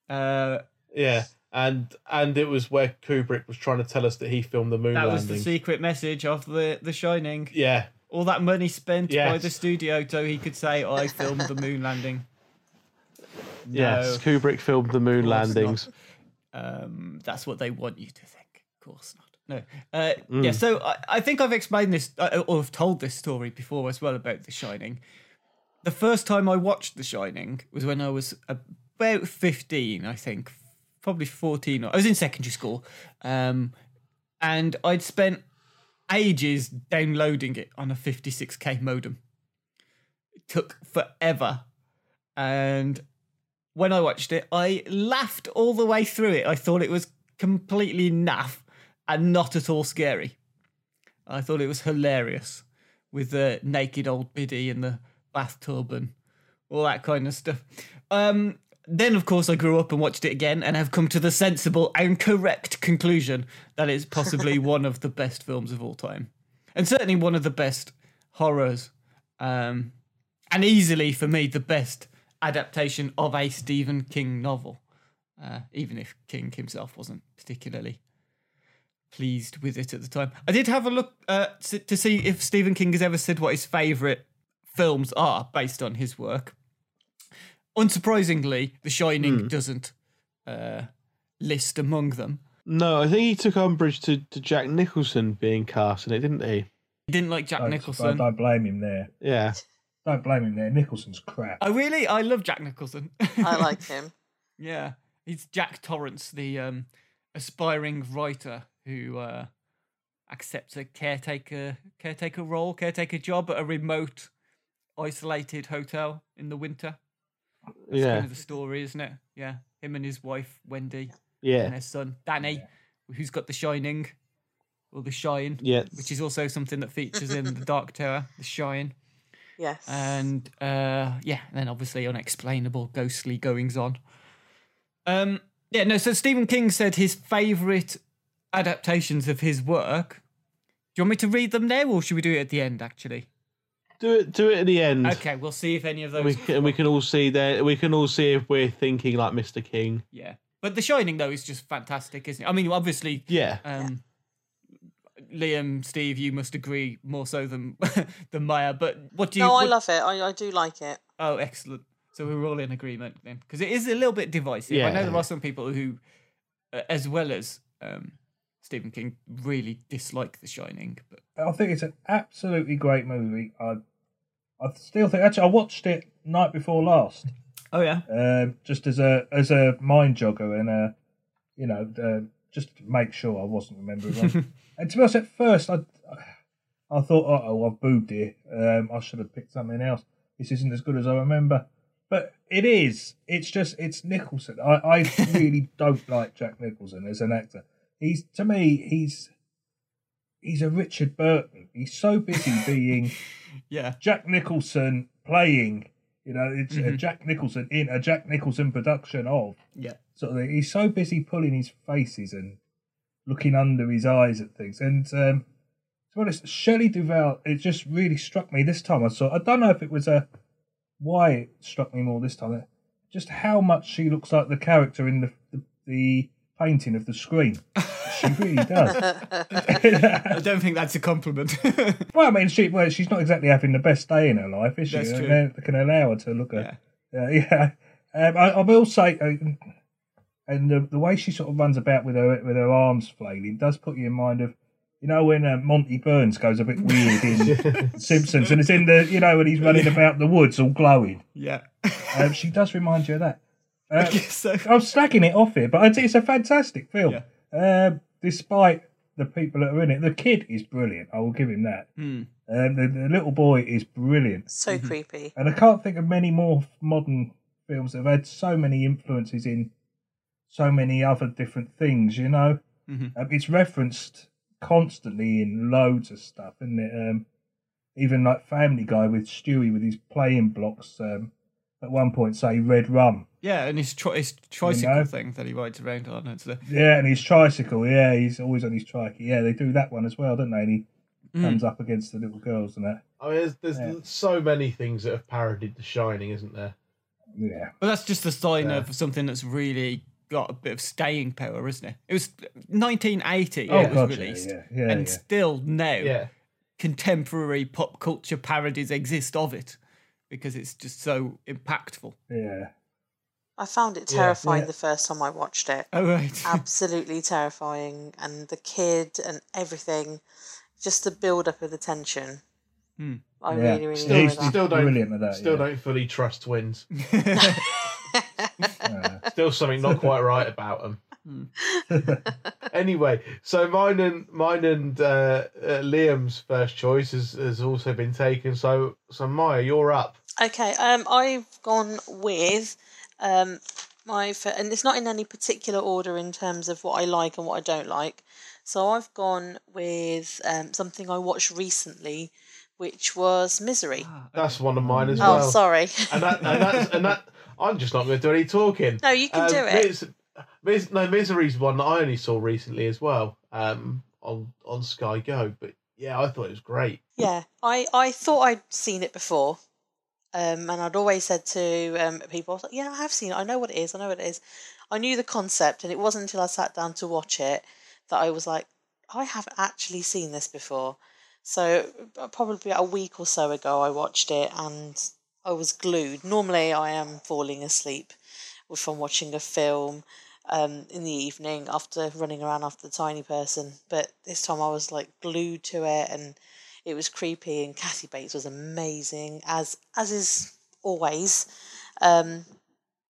Uh, Yeah, and and it was where Kubrick was trying to tell us that he filmed the moon that was the secret message of the The Shining. yeah, All that money spent by the studio so he could say, "I [LAUGHS] filmed the moon landing." yes, Kubrick filmed the moon landings. Um, that's what they want you to think. Of course not. No. Uh, Mm. Yeah. So I, I think I've explained this uh, or I've told this story before as well about The Shining. The first time I watched The Shining was when I was about fifteen, I think, probably fourteen. Or, I was in secondary school, um, and I'd spent ages downloading it on a fifty-six k modem. It took forever, and when I watched it, I laughed all the way through it. I thought it was completely naff and not at all scary. I thought it was hilarious with the naked old biddy in the bathtub and all that kind of stuff. Um, then, of course, I grew up and watched it again and have come to the sensible and correct conclusion that it's possibly [LAUGHS] one of the best films of all time. And certainly one of the best horrors. Um, and easily, for me, the best adaptation of a Stephen King novel. Uh, even if King himself wasn't particularly pleased with it at the time. I did have a look uh, to see if Stephen King has ever said what his favourite films are based on his work. Unsurprisingly, The Shining doesn't uh, list among them. No, I think he took umbrage to, to Jack Nicholson being cast in it, didn't he? He didn't like Jack I, I Nicholson. don't blame him there. Yeah. Don't blame him there. Nicholson's crap. I really, I love Jack Nicholson. I like him. [LAUGHS] Yeah, he's Jack Torrance, the um, aspiring writer who uh, accepts a caretaker caretaker role, caretaker job at a remote, isolated hotel in the winter. That's Yeah. kind of the story, isn't it? Yeah, him and his wife Wendy Yeah. and their son Danny, who's got the Shining, or the Shine, Yeah. which is also something that features in the Dark Tower, [LAUGHS] the Shine Yes. and uh yeah and then obviously unexplainable ghostly goings on um yeah no so stephen king said his favorite adaptations of his work do you want me to read them now or should we do it at the end actually Do it do it at the end. okay we'll see if any of those We can, we can all see that we can all see if we're thinking like Mr. King. yeah but the shining though is just fantastic isn't it i mean obviously Yeah. um Liam, Steve, you must agree more so than [LAUGHS] than Maya. But what do you? no, I love it. I, I do like it. Oh, excellent. So we're all in agreement then, because it is a little bit divisive. I know there are some people who, uh, as well as um, Stephen King, really dislike The Shining. But I think it's an absolutely great movie. I, I still think actually I watched it night before last, oh yeah, um, just as a as a mind jogger and a, you know, uh, just to make sure I wasn't remembering wrong. [LAUGHS] and to be honest, at first I, I thought, oh, oh I've boobed here. Um, I should have picked something else. This isn't as good as I remember. But it is. It's just it's Nicholson. I, I really [LAUGHS] don't like Jack Nicholson as an actor. He's to me he's he's a Richard Burton. He's so busy [LAUGHS] being yeah, Jack Nicholson playing. You know, it's a Mhm. Jack Nicholson in a Jack Nicholson production of yeah. sort of. He's so busy pulling his faces and looking under his eyes at things. And um, to be honest, Shelley Duvall, it just really struck me this time. I saw. I don't know if it was a why it struck me more this time. Just how much she looks like the character in the the, the painting of the screen. She really [LAUGHS] does. I don't think that's a compliment. [LAUGHS] Well, I mean, she well, she's not exactly having the best day in her life, is she? That's And true. They can allow her to look at. yeah. Yeah, [LAUGHS] yeah. Um, I, I will say, uh, and the, the way she sort of runs about with her with her arms flailing does put you in mind of, you know, when uh, Monty Burns goes a bit weird in Simpsons, and it's in the, you know, when he's running about the woods all glowing. Yeah. Um, she does remind you of that. Uh, [LAUGHS] so I'm slagging it off here, but it's- it's a fantastic film. Yeah. Um, despite the people that are in it, the kid is brilliant. I will give him that. Hmm. Um, the, the little boy is brilliant. so creepy. And I can't think of many more modern films that have had so many influences in so many other different things, you know? Mhm. Um, it's referenced constantly in loads of stuff, isn't it? Um, even like Family Guy with Stewie with his playing blocks um, at one point say red rum. yeah, and his, tri- his tricycle know? thing that he rides around on. It's the, Yeah, and his tricycle, yeah, he's always on his trike. Yeah, they do that one as well, don't they? And he Mm. comes up against the little girls and that. I mean, there's, there's Yeah. so many things that have parodied The Shining, isn't there? Yeah. But that's just a sign Yeah. of something that's really got a bit of staying power, isn't it? It was 1980 Oh, it was God, yeah, released, yeah, yeah, and yeah. still now Yeah. contemporary pop culture parodies exist of it because it's just so impactful. Yeah. I found it terrifying Yeah. the first time I watched it. Oh right, [LAUGHS] Absolutely terrifying, and the kid and everything, just the build up of the tension. Hmm. I Yeah. really, really Still- enjoyed he's that. Still don't, Brilliant at that, still yeah. don't fully trust twins. [LAUGHS] [LAUGHS] Yeah. Still something not quite right about them. [LAUGHS] anyway, so mine and mine and uh, uh, Liam's first choice has, has also been taken. So so Maya, you're up. Okay, um, I've gone with um, my fa- and it's not in any particular order in terms of what I like and what I don't like. So I've gone with um, something I watched recently, which was Misery. That's one of mine as oh, well. sorry. And that and that's and that I'm just not going to do any talking. no, you can Um, do it. Mis- Mis- no, Misery's one that I only saw recently as well. Um, on on Sky Go, but yeah, I thought it was great. Yeah, I, I thought I'd seen it before. Um, and I'd always said to um, people, I like, yeah, I have seen it. I know what it is. I know what it is. I knew the concept, and it wasn't until I sat down to watch it that I was like, I haven't actually seen this before. So, uh, probably a week or so ago, I watched it and I was glued. Normally, I am falling asleep I'm watching a film um, in the evening after running around after the tiny person. But this time I was like glued to it and it was creepy and Kathy Bates was amazing as as is always. Um,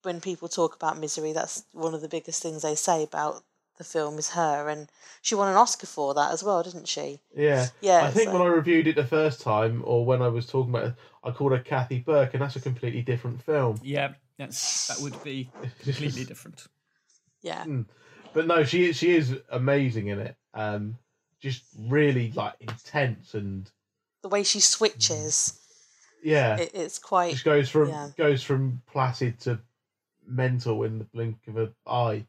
when people talk about misery, that's one of the biggest things they say about the film is her and she won an Oscar for that as well, didn't she? Yeah, Yeah, I think so- when I reviewed it the first time, or when I was talking about it, I called her Kathy Burke, and that's a completely different film. yeah, that's that would be [LAUGHS] completely different. Yeah. But no, she is she is amazing in it. Um, just really like intense and The way she switches, yeah, it, it's quite She goes from yeah. goes from placid to mental in the blink of an eye.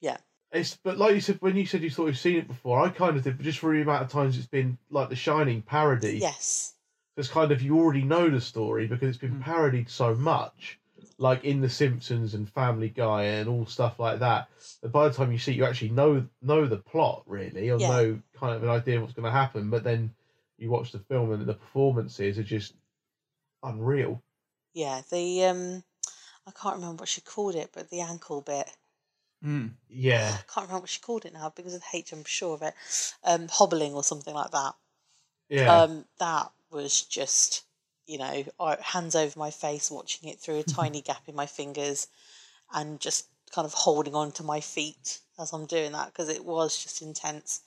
Yeah. It's but like you said when you said you thought you've seen it before, I kind of did, but just for the amount of times it's been like the Shining parody. yes. It's kind of you already know the story because it's been Mm. parodied so much. Like in The Simpsons and Family Guy and all stuff like that. But by the time you see, it, you actually know know the plot really, or Yeah. know kind of an idea of what's going to happen. But then you watch the film and the performances are just unreal. Yeah, the um, I can't remember what she called it, but the ankle bit. Mm. Yeah, I can't remember what she called it now because of the H. I'm sure of it. Um, hobbling or something like that. yeah, Um, that was just, you know, I- hands over my face, watching it through a tiny gap in my fingers, and just kind of holding on to my feet as I'm doing that because it was just intense,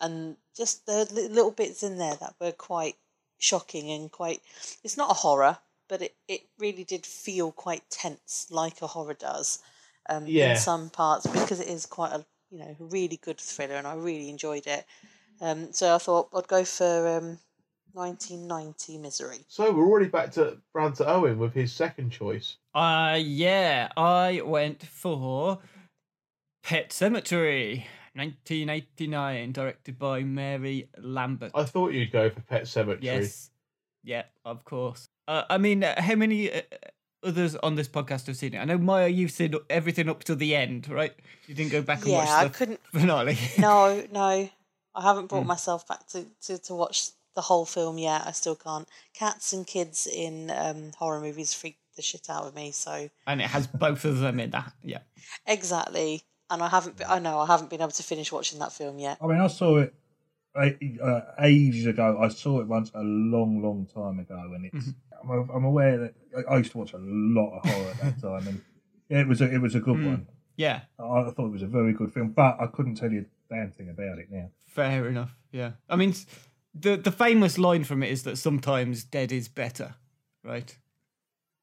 and just the little bits in there that were quite shocking and quite. It's not a horror, but it it really did feel quite tense, like a horror does. Um, Yeah. in some parts because it is quite a you know really good thriller, and I really enjoyed it. Um, so I thought I'd go for um, 1990 Misery. So we're already back to round to Owen with his second choice. Uh yeah, I went for Pet Sematary, 1989, directed by Mary Lambert. I thought you'd go for Pet Sematary. Yes. Yeah, of course. Uh, I mean, uh, how many uh, others on this podcast have seen it? I know Maya, you've seen everything up to the end, right? You didn't go back and Yeah, watch I couldn't. finale. No, [LAUGHS] no, I haven't brought myself back to, to, to watch the whole film yet. I still can't. Cats and kids in um, horror movies freak the shit out of me. So and it has both of them in that. Yeah. exactly, and I haven't. Be- I know I haven't been able to finish watching that film yet. I mean, I saw it uh, ages ago. I saw it once a long, long time ago, and it's. I'm, I'm aware that I- I used to watch a lot of horror at that time, and it was a, it was a good one. Yeah. I, I thought it was a very good film, but I couldn't tell you a damn thing about it now. Fair enough. Yeah. I mean, s- the the famous line from it is that sometimes dead is better, right?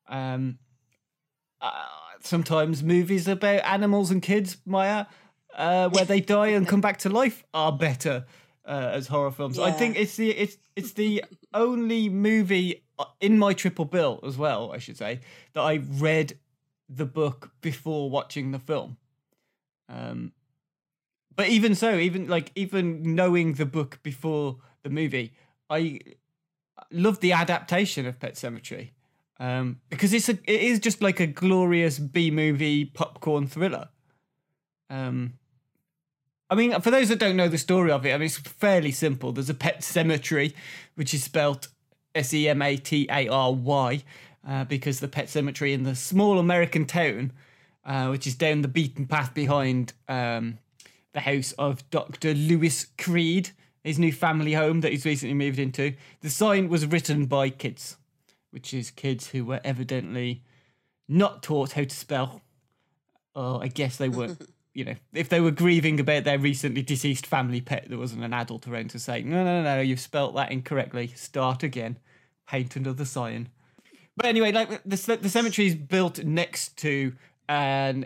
Um. Uh, sometimes movies about animals and kids, Maya, uh, where they die and come back to life, are better uh, as horror films. I think it's the it's it's the only movie uh, in my triple bill as well. I should say that I read the book before watching the film. Um, but even so, even like even knowing the book before the movie, I love the adaptation of Pet Sematary um, because it's a it is just like a glorious B movie popcorn thriller. Um, I mean, for those that don't know the story of it, I mean it's fairly simple. There's a pet cemetery, which is spelt S E M A T A R Y, uh, because the pet cemetery in the small American town, uh, which is down the beaten path behind um, the house of Dr. Louis Creed, his new family home that he's recently moved into. The sign was written by kids, which is kids who were evidently not taught how to spell. Oh, I guess they weren't, [LAUGHS] you know, if they were grieving about their recently deceased family pet, there wasn't an adult around to say, no, no, no, you've spelt that incorrectly. Start again. Paint another sign. But anyway, like the, the cemetery is built next to an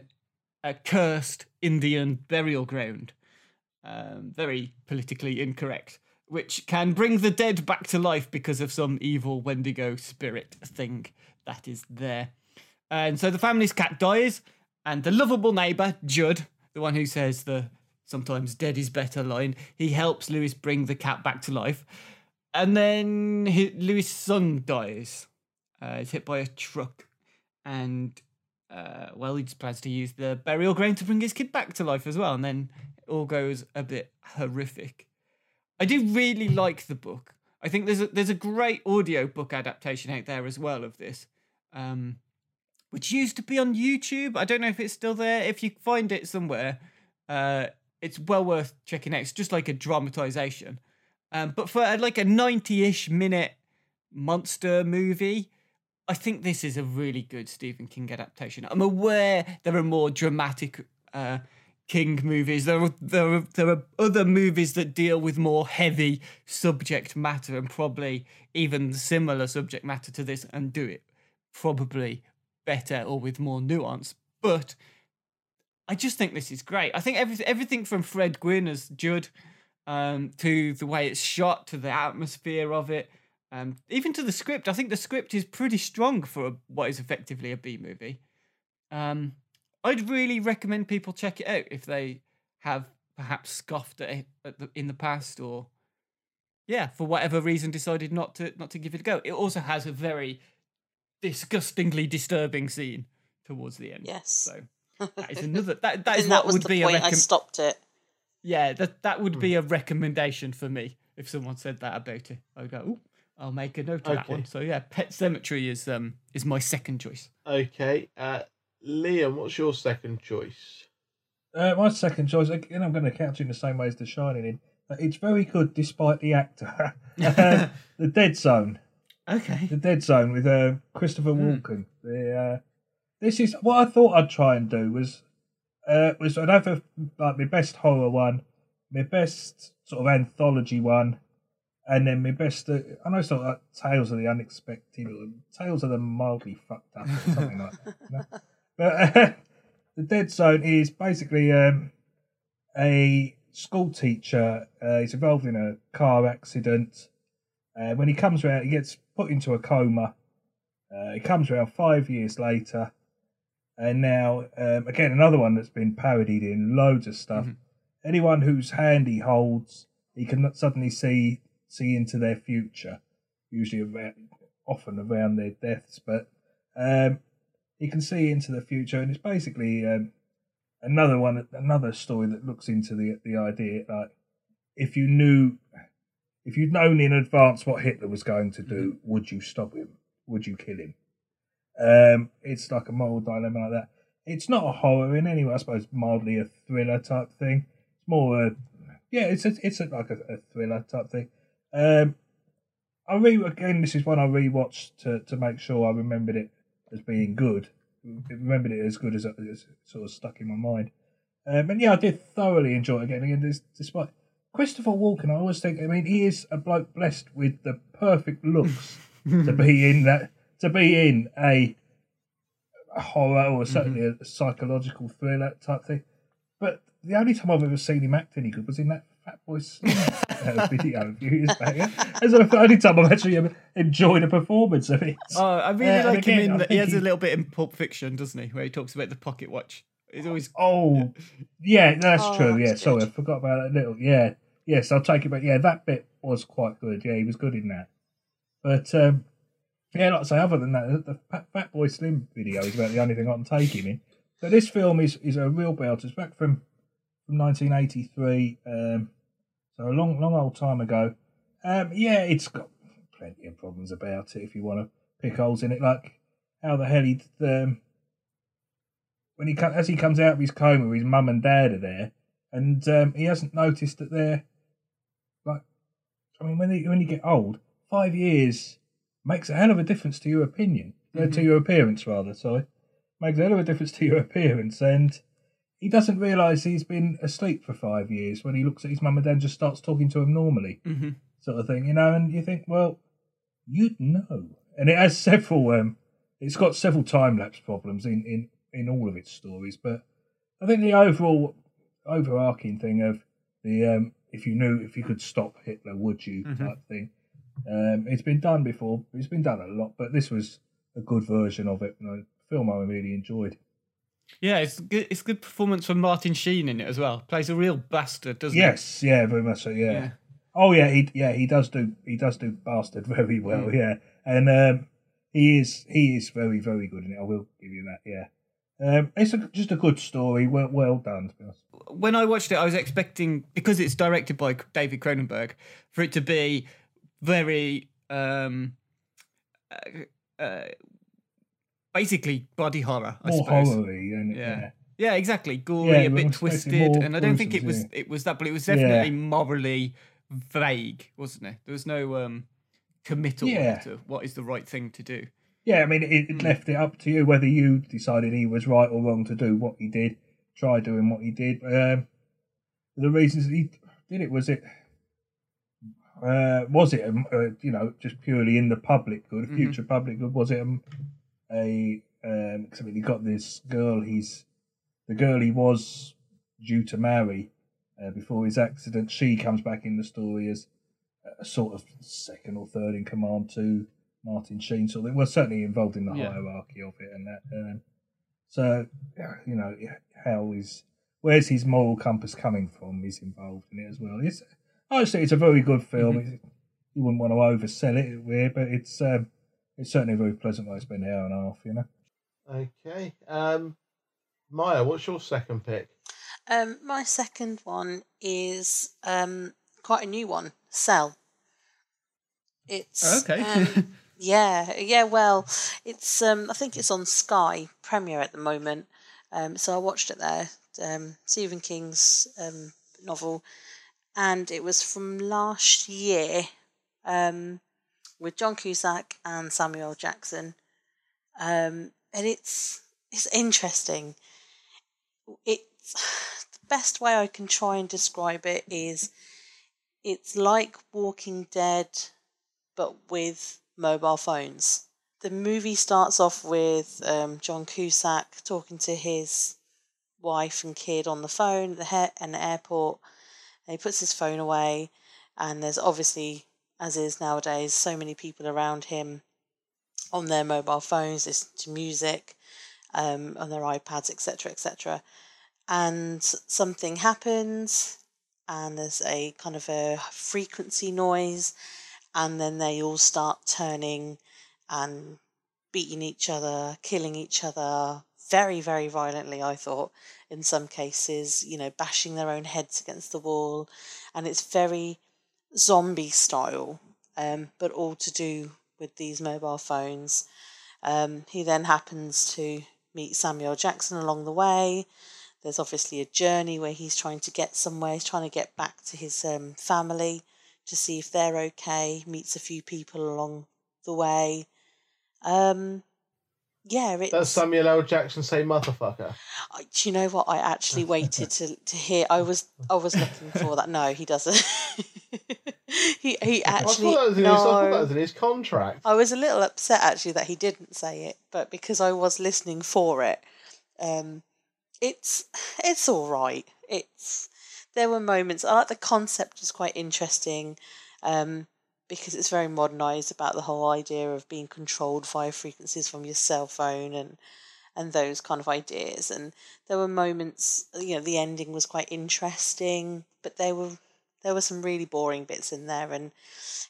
a cursed Indian burial ground. Um, very politically incorrect, which can bring the dead back to life because of some evil Wendigo spirit thing that is there. And so the family's cat dies, and the lovable neighbour, Judd, the one who says the sometimes dead is better line, he helps Louis bring the cat back to life. And then hi Louis' son dies. Uh, he's hit by a truck, and uh, well, he just plans to use the burial ground to bring his kid back to life as well. And then it all goes a bit horrific. I do really like the book. I think there's a, there's a great audio book adaptation out there as well of this, um, which used to be on YouTube. I don't know if it's still there. If you find it somewhere, uh, it's well worth checking out. It's just like a dramatization. Um, but for uh, like a 90 ish minute monster movie, I think this is a really good Stephen King adaptation. I'm aware there are more dramatic uh, King movies. There are, there are there are other movies that deal with more heavy subject matter and probably even similar subject matter to this and do it probably better or with more nuance. But I just think this is great. I think everything everything from Fred Gwynne as Judd um, to the way it's shot, to the atmosphere of it, um, even to the script. I think the script is pretty strong for a, what is effectively a B movie. Um, I'd really recommend people check it out if they have perhaps scoffed at it at the, in the past or yeah, for whatever reason decided not to not to give it a go. It also has a very disgustingly disturbing scene towards the end. Yes. So [LAUGHS] that is another. That that I is think what that was would the be point a I recommendation. stopped it. Yeah, that that would be a recommendation for me if someone said that about it. I'd go, "Ooh, I'll make a note of that one." So yeah, Pet Sematary is um is my second choice. Okay, uh, Liam, what's your second choice? Uh, my second choice, again, I'm going to couch it in the same way as The Shining. In that it's very good despite the actor. [LAUGHS] Uh, [LAUGHS] the Dead Zone, Okay. The Dead Zone with uh, Christopher Walken. The, uh, this is what I thought I'd try and do was uh, was I'd have a, like my best horror one, my best sort of anthology one, and then my best. Uh, I know it's not like Tales of the Unexpected or Tales of the Mildly Fucked Up or something like that. you know? [LAUGHS] But uh, [LAUGHS] the Dead Zone is basically um, a school teacher. Uh, he's involved in a car accident. Uh, when he comes around, he gets put into a coma. Uh, he comes around five years later, and now um, again another one that's been parodied in loads of stuff. Anyone whose hand he holds, he can suddenly see see into their future, usually around, often around their deaths. But um, he can see into the future, and it's basically um, another one, another story that looks into the the idea like if you knew, if you'd known in advance what Hitler was going to do, would you stop him? Would you kill him? Um, it's like a moral dilemma like that. It's not a horror in any way. I suppose mildly a thriller type thing. It's more a yeah. It's a, it's a, like a, a thriller type thing. Um, I re again. This is one I rewatched to to make sure I remembered it as being good. Remembered it as good as it as sort of stuck in my mind. Um, and yeah, I did thoroughly enjoy it again. Again, this, despite Christopher Walken, I always think. I mean, he is a bloke blessed with the perfect looks to be [LAUGHS] in that. To be in a, a horror or certainly a psychological thriller type thing. But the only time I've ever seen him act any good was in that Fatboy Slim [LAUGHS] uh, video a few years back. That's the only time I've actually ever enjoyed a performance of it. Oh, I really Uh, and like him again, in. I The, he has he- a little bit in Pulp Fiction, doesn't he, where he talks about the pocket watch. He's always Oh, yeah, that's Oh, true. Yeah, that's sorry. I forgot about that little. Yeah, yes, I'll take it back. Yeah, that bit was quite good. Yeah, he was good in that. But um, yeah, like I say, other than that, the, the Fat, Fatboy Slim video is about the only thing I can take him in. But this film is is a real belter. It's back from from 1983, um, so a long long old time ago. Um, yeah, it's got plenty of problems about it if you want to pick holes in it, like how the hell he um, when he as he comes out of his coma, his mum and dad are there, and um, he hasn't noticed that they're like. I mean, when they, when you get old, five years makes a hell of a difference to your opinion, uh, to your appearance rather. Sorry, makes a hell of a difference to your [LAUGHS] appearance, and he doesn't realise he's been asleep for five years when he looks at his mum and dad and just starts talking to him normally, Mhm. sort of thing, you know. And you think, well, you'd know, and it has several. Um, it's got several time lapse problems in, in, in all of its stories, but I think the overall overarching thing of the um, if you knew if you could stop Hitler, would you type thing. Um, it's been done before. It's been done a lot, but this was a good version of it. and a film I really enjoyed. Yeah, it's good. It's good performance from Martin Sheen in it as well. Plays a real bastard, doesn't he? Yes, yeah, very much so. Yeah. Yeah. Oh yeah, he yeah he does do he does do bastard [LAUGHS] very well. Yeah, and um, he is he is very very good in it. I will give you that. Yeah. Um, it's a, just a good story. Well, well done. To be honest. When I watched it, I was expecting because it's directed by David Cronenberg for it to be very um, uh, uh, basically body horror. I More suppose. horror-y, isn't? Yeah. yeah. Yeah, exactly. Gory, Yeah, a bit twisted, and I don't think it was yeah. it was that, but it was definitely morally vague, wasn't it? There was no um committal Yeah. to what is the right thing to do. Yeah, I mean, it, it left it up to you whether you decided he was right or wrong to do what he did. Try doing what he did. Um, the reasons he did it was it uh, was it um, uh, you know just purely in the public good, Mm-hmm. future public good? Was it um, a um, 'cause I mean, he got this girl. He's the girl he was due to marry uh, before his accident. She comes back in the story as a sort of second or third in command to Martin Sheen. So they were certainly involved in the Yeah. hierarchy of it and that. Um, so you know how is where's his moral compass coming from? Is involved in it as well. It's honestly it's a very good film. Mm-hmm. You wouldn't want to oversell it, but it's um, it's certainly very pleasant way to spend an hour and a half. You know. Okay. Um, Maya, what's your second pick? Um, my second one is um, quite a new one. Cell. It's Okay. um, [LAUGHS] yeah, yeah. Well, it's um, I think it's on Sky Premiere at the moment. Um, so I watched it there. Um, Stephen King's um, novel, and it was from last year um, with John Cusack and Samuel Jackson. Um, and it's it's interesting. It's [SIGHS] the best way I can try and describe it is it's like Walking Dead, but with mobile phones. The movie starts off with um, John Cusack talking to his wife and kid on the phone at the, the airport. And he puts his phone away, and there's obviously, as is nowadays, so many people around him on their mobile phones, listening to music, um, on their iPads, etc., etc. And something happens, and there's a kind of a frequency noise, and then they all start turning and beating each other, killing each other very, very violently, I thought, in some cases, you know, bashing their own heads against the wall. And it's very zombie style, um, but all to do with these mobile phones. Um, he then happens to meet Samuel Jackson along the way. There's obviously a journey where he's trying to get somewhere, he's trying to get back to his um, family to see if they're okay, meets a few people along the way. Um, yeah, it's. Does Samuel L. Jackson say motherfucker? I- do you know what? I actually waited to to hear. I was I was looking for that. No, he doesn't. [LAUGHS] [LAUGHS] he he I actually thought that was in his, I thought that no. was in his contract. I was a little upset actually that he didn't say it, but because I was listening for it, um, it's it's all right. It's there were moments. I like the concept is quite interesting, um, because it's very modernised about the whole idea of being controlled via frequencies from your cell phone and and those kind of ideas. And there were moments, you know, the ending was quite interesting, but there were there were some really boring bits in there and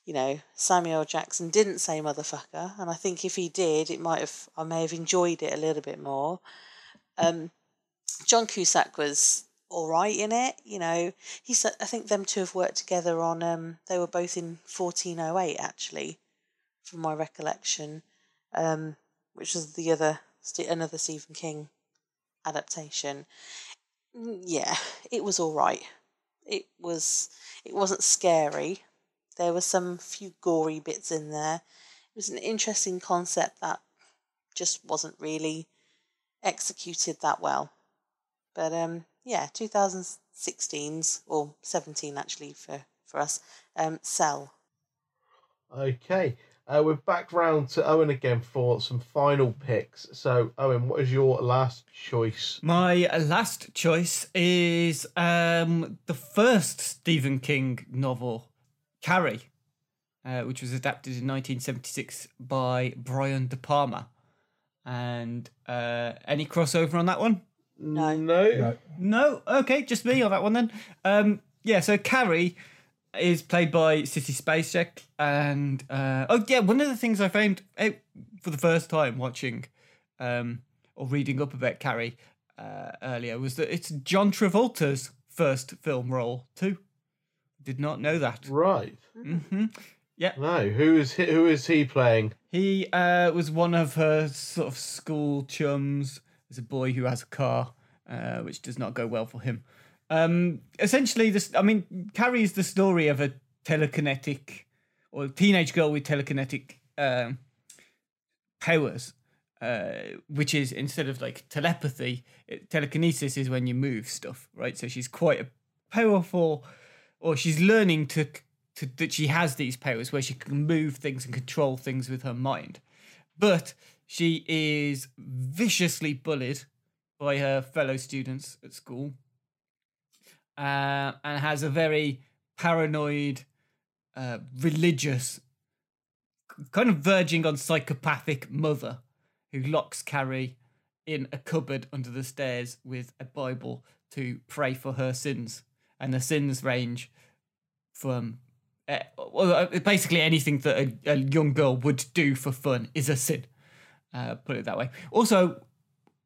you know, Samuel Jackson didn't say motherfucker, and I think if he did, it might have I may have enjoyed it a little bit more. Um, John Cusack was all right in it, you know. He's I think them two have worked together on. Um, they were both in fourteen oh eight actually, from my recollection, um, which was the other another Stephen King adaptation. Mm, Yeah, it was all right. It was. It wasn't scary. There were some few gory bits in there. It was an interesting concept that just wasn't really executed that well. But um, yeah, 2016's or 17 actually for for us. Um, Cell. Okay. Uh, we're back round to Owen again for some final picks. So, Owen, what is your last choice? My last choice is um, the first Stephen King novel, Carrie, uh, which was adapted in 1976 by Brian De Palma. And uh, any crossover on that one? No. No. No. No, okay, just me on that one then. Um, yeah, so Carrie is played by Sissy Spacek, and uh, oh yeah, one of the things I found out for the first time watching um, or reading up about Carrie uh, earlier was that it's John Travolta's first film role too. Did not know that. Right. hmm Yeah, No. Who is he, who is he playing? he uh, was one of her sort of school chums. There's a boy who has a car, uh, which does not go well for him. Um, essentially, this I mean, carries the story of a telekinetic or teenage girl with telekinetic um, powers, uh, which is instead of like telepathy, it, telekinesis is when you move stuff, right? So she's quite a powerful, or she's learning to to that she has these powers where she can move things and control things with her mind, but she is viciously bullied by her fellow students at school, uh, and has a very paranoid, uh, religious, kind of verging on psychopathic mother who locks Carrie in a cupboard under the stairs with a Bible to pray for her sins. And the sins range from uh, well, basically anything that a, a young girl would do for fun is a sin. Uh, put it that way. Also,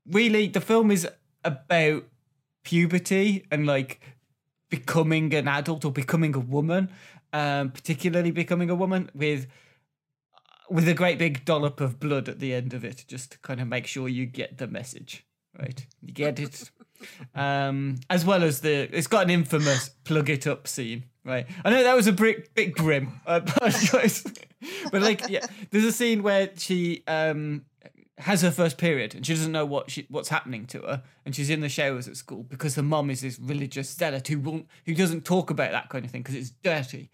really the film is about puberty and like becoming an adult or becoming a woman, um, particularly becoming a woman with with a great big dollop of blood at the end of it, just to kind of make sure you get the message. Right. You get it. [LAUGHS] um, as well as the it's got an infamous plug it up scene. Right. I know that was a bit, bit grim. [LAUGHS] I apologize. but like yeah, there's a scene where she um has her first period and she doesn't know what she, what's happening to her and she's in the showers at school because her mom is this religious zealot who won't who doesn't talk about that kind of thing because it's dirty.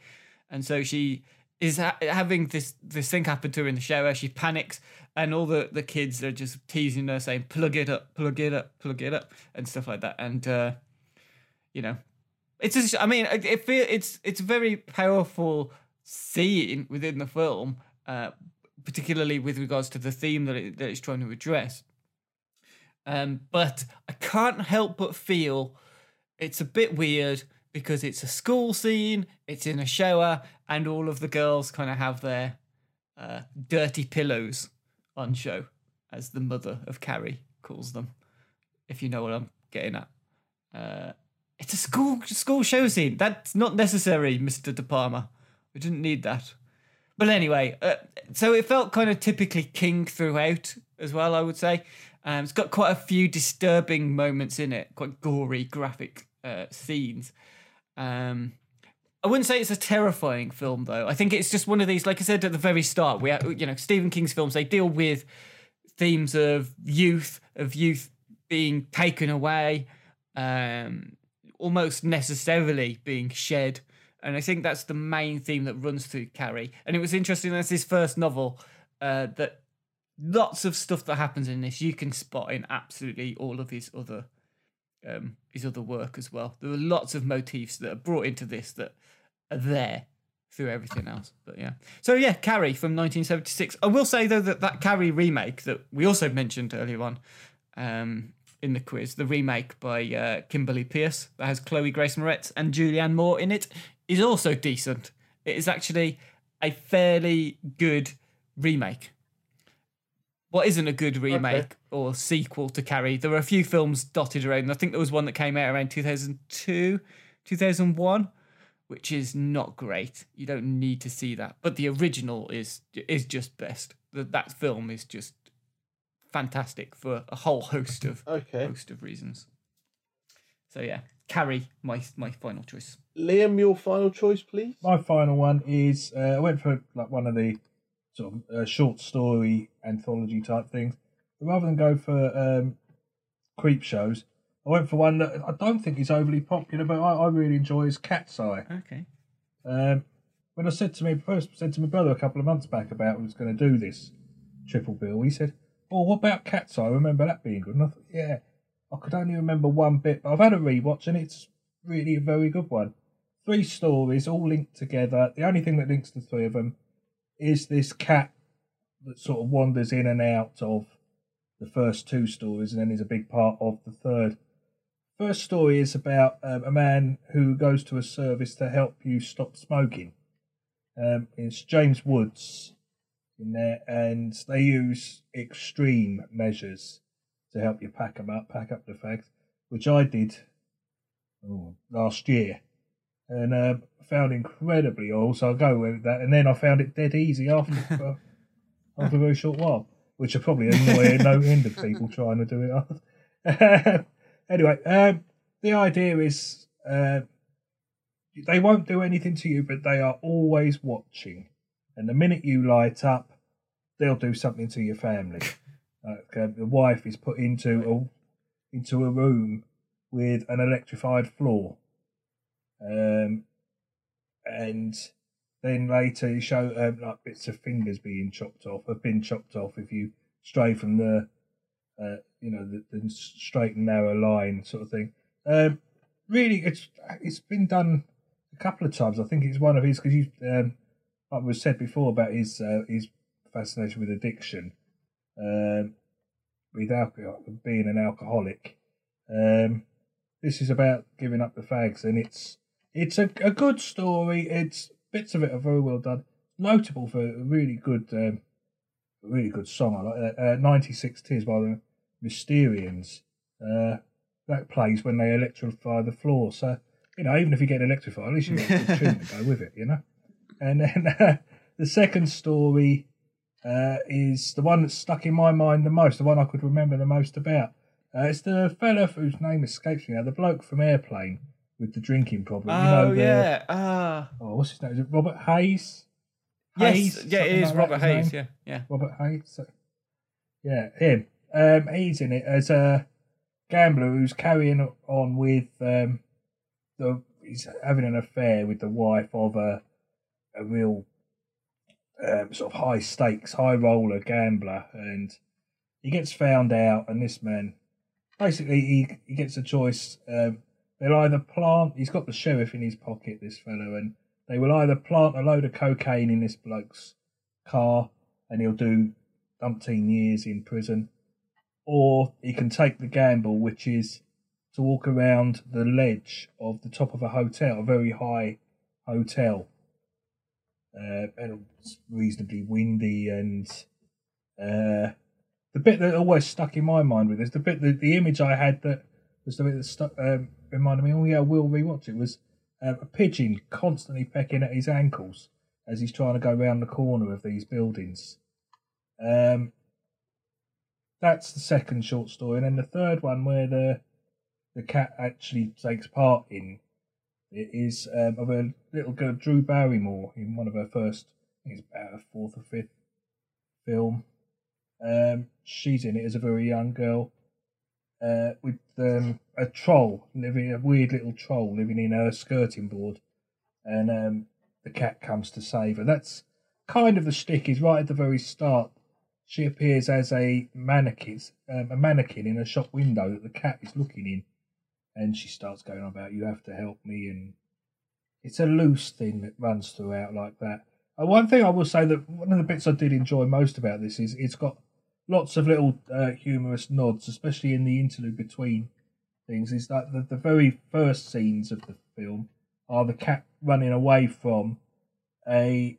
And so she is ha- having this this thing happen to her in the shower. She panics and all the the kids are just teasing her saying plug it up plug it up plug it up and stuff like that. And uh you know it's just i mean it, it feel it's it's very powerful scene within the film uh particularly with regards to the theme that, it, that it's trying to address. Um, but I can't help but feel it's a bit weird because it's a school scene, it's in a shower, and all of the girls kind of have their uh, dirty pillows on show, as the mother of Carrie calls them, if you know what I'm getting at. Uh, it's a school school show scene. That's not necessary, Mr. De Palma. We didn't need that. But anyway, uh, so it felt kind of typically King throughout as well, I would say. Um, it's got quite a few disturbing moments in it, quite gory, graphic uh, scenes. Um, I wouldn't say it's a terrifying film, though. I think it's just one of these, like I said at the very start, we, you know, Stephen King's films they deal with themes of youth, of youth being taken away, um, almost necessarily being shed and I think that's the main theme that runs through Carrie. And it was interesting that's his first novel uh, that lots of stuff that happens in this you can spot in absolutely all of his other um, his other work as well. There are lots of motifs that are brought into this that are there through everything else. But yeah, so yeah, Carrie from 1976. I will say though that that Carrie remake that we also mentioned earlier on um, in the quiz, the remake by uh, Kimberly Peirce that has Chloe Grace Moretz and Julianne Moore in it, is also decent. It is actually a fairly good remake. What isn't a good remake okay. or sequel to Carrie? There were a few films dotted around. I think there was one that came out around 2002, 2001, which is not great. You don't need to see that. But the original is is just best. That That film is just fantastic for a whole host of okay. host of reasons. So yeah, Carrie my my final choice. Liam, your final choice, please. My final one is uh, I went for like one of the sort of uh, short story anthology type things. But rather than go for um, Creepshows, I went for one that I don't think is overly popular, but I, I really enjoy is Cat's Eye. Okay. Um, when I said to me first said to my brother a couple of months back about I was going to do this triple bill, he said, "Oh, what about Cat's Eye? I remember that being good." And I thought, "Yeah, I could only remember one bit, but I've had a rewatch and it's really a very good one three stories all linked together. The only thing that links the three of them is this cat that sort of wanders in and out of the first two stories, and then is a big part of the third. First story is about um, a man who goes to a service to help you stop smoking. Um, it's James Woods in there, and they use extreme measures to help you pack them up, pack up the fags, which I did oh, last year and uh, found incredibly old. So I'll go with that. And then I found it dead easy after for, [LAUGHS] after a very short while, which are probably annoy no end of people trying to do it. [LAUGHS] anyway, um, the idea is uh, they won't do anything to you, but they are always watching. And the minute you light up, they'll do something to your family. Uh, the wife is put into a into a room with an electrified floor um, and then later you show um, like bits of fingers being chopped off, have been chopped off if you stray from the, uh, you know, the, the, straight and narrow line sort of thing. Um, really, it's it's been done a couple of times. I think it's one of his because you, um, like was said before about his uh, his fascination with addiction, um, with alcohol, being an alcoholic. Um, this is about giving up the fags, and it's it's a, a good story. It's bits of it are very well done. Notable for a really good, um, really good song. I like that. Uh, 96 Tears by the Mysterians. Uh, that plays when they electrify the floor. So, you know, even if you get electrified, at least you get a good tune to go with it, you know? [LAUGHS] And then uh, the second story uh, is the one that's stuck in my mind the most, the one I could remember the most about. Uh, it's the fella whose name escapes me now, the bloke from Airplane with the drinking problem. you Oh know, the, yeah. Ah. Oh, what's his name? Is it Robert Hays? yes. Hays? Yeah, it is like Robert Hays. name? Yeah. Yeah. Robert Hays. Yeah, him. Um, he's in it as a gambler who's carrying on with um, the. He's having an affair with the wife of a a real um, sort of high stakes, high roller gambler, and he gets found out. And this man, basically, he he gets a choice. Um, they'll either plant. He's got the sheriff in his pocket. This fellow, and they will either plant a load of cocaine in this bloke's car, and he'll do umpteen years in prison, or he can take the gamble, which is to walk around the ledge of the top of a hotel, a very high hotel. Uh, and it's reasonably windy, and uh, the bit that always stuck in my mind with this, the bit that the image I had that was the bit that stuck, um, reminded me, oh yeah, we'll rewatch it, was um, a pigeon constantly pecking at his ankles as he's trying to go round the corner of these buildings. Um, that's the second short story, and then the third one where the the cat actually takes part in it is um, of a little girl, Drew Barrymore, in one of her first, I think it's about her fourth or fifth film. Um, she's in it as a very young girl uh, with um, a troll living, a weird little troll living in her skirting board, and um, the cat comes to save her. That's kind of the stick. Is right at the very start. She appears as a mannequin, um, a mannequin in a shop window that the cat is looking in, and she starts going on about you have to help me, and it's a loose thing that runs throughout like that. Uh, one thing I will say that one of the bits I did enjoy most about this is it's got lots of little uh, humorous nods, especially in the interlude between things. Is that the, the very first scenes of the film are the cat running away from a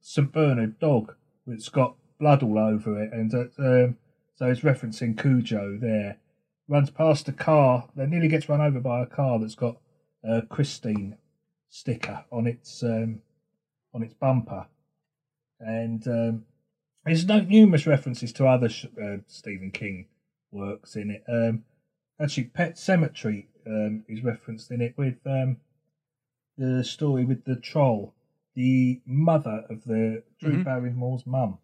St Bernard dog that's got blood all over it, and uh, um, so it's referencing Cujo there. Runs past a car that nearly gets run over by a car that's got a Christine sticker on its um, on its bumper, and um, there's no numerous references to other sh- uh, Stephen King works in it. Um, actually, Pet Sematary um, is referenced in it with um, the story with the troll, the mother of the Drew Mhm. Barrymore's mum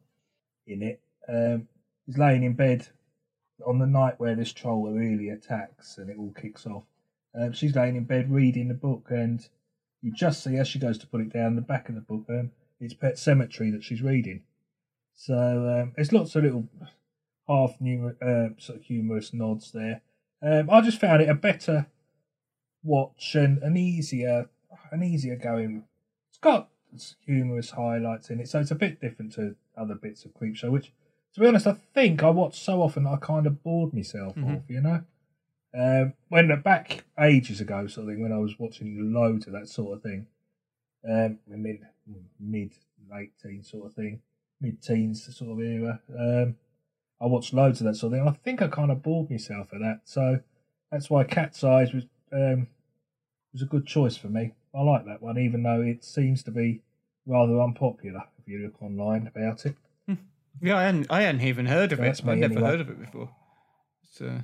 in it um, is laying in bed on the night where this troll really attacks and it all kicks off. Um, she's laying in bed reading the book, and you just see as she goes to put it down, the back of the book, um, it's Pet Sematary that she's reading. So um, there's lots of little half numer- uh, sort of humorous nods there. Um, I just found it a better watch and an easier, an easier going. It's got humorous highlights in it, so it's a bit different to other bits of Creepshow. Which, to be honest, I think I watched so often that I kind of bored myself Mhm. of. You know, um, when back ages ago, sort of thing, when I was watching loads of that sort of thing, um, mid mid late teen sort of thing, mid teens sort of era. Um, I watched loads of that sort of thing. I think I kind of bored myself at that, so that's why Cat's Eyes was um, was a good choice for me. I like that one, even though it seems to be rather unpopular if you look online about it. Yeah, I hadn't, I hadn't even heard of it. I'd never anyway. heard of it before. So,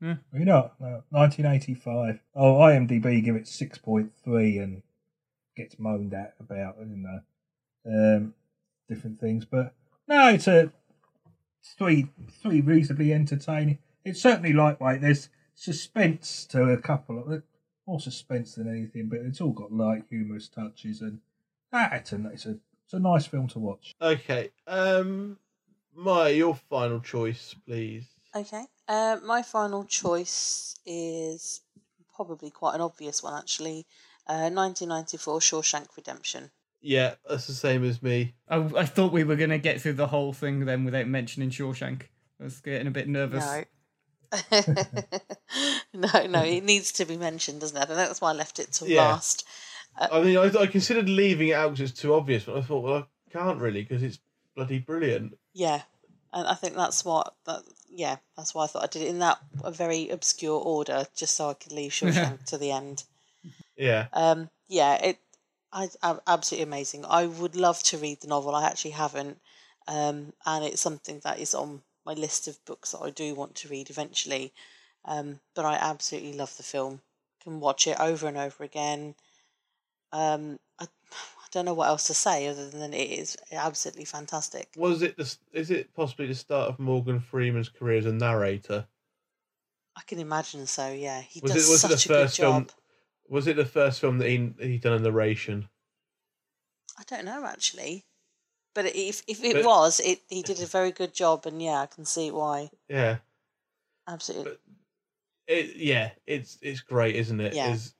You know, no, 1985. Oh, IMDb give it 6.3 and gets moaned at about, you know, um, different things. But no, it's a three, three reasonably entertaining. It's certainly lightweight. There's suspense to a couple of more suspense than anything, but it's all got light, humorous touches, and ah, it's a it's a it's a nice film to watch. Okay. Um, Maya, your final choice, please. Okay. Uh, my final choice is probably quite an obvious one, actually. Uh, 1994 Shawshank Redemption. Yeah, that's the same as me. I, I thought we were going to get through the whole thing then without mentioning Shawshank. I was getting a bit nervous. No. [LAUGHS] no, no, it needs to be mentioned, doesn't it? I think that's why I left it to Yeah. last. I mean, I, I considered leaving it out because it's too obvious, but I thought, well, I can't really because it's bloody brilliant. Yeah, and I think that's what that yeah, that's why I thought I did it in that a very obscure order, just so I could leave Shawshank to the end. Yeah. Um, yeah, it, I, I, absolutely amazing. I would love to read the novel. I actually haven't, um, and it's something that is on my list of books that I do want to read eventually. Um, but I absolutely love the film. Can watch it over and over again. Um, I, [SIGHS] I don't know what else to say other than it is absolutely fantastic. Was it the, is it possibly the start of Morgan Freeman's career as a narrator? I can imagine so. Yeah, he Was does it was such it the a good first film? job. Was it the first film that he he done a narration? I don't know actually, but if if it But- was, it he did a very good job, and yeah, I can see why. Yeah. Absolutely, But It yeah, it's it's great, isn't it? Yeah. It's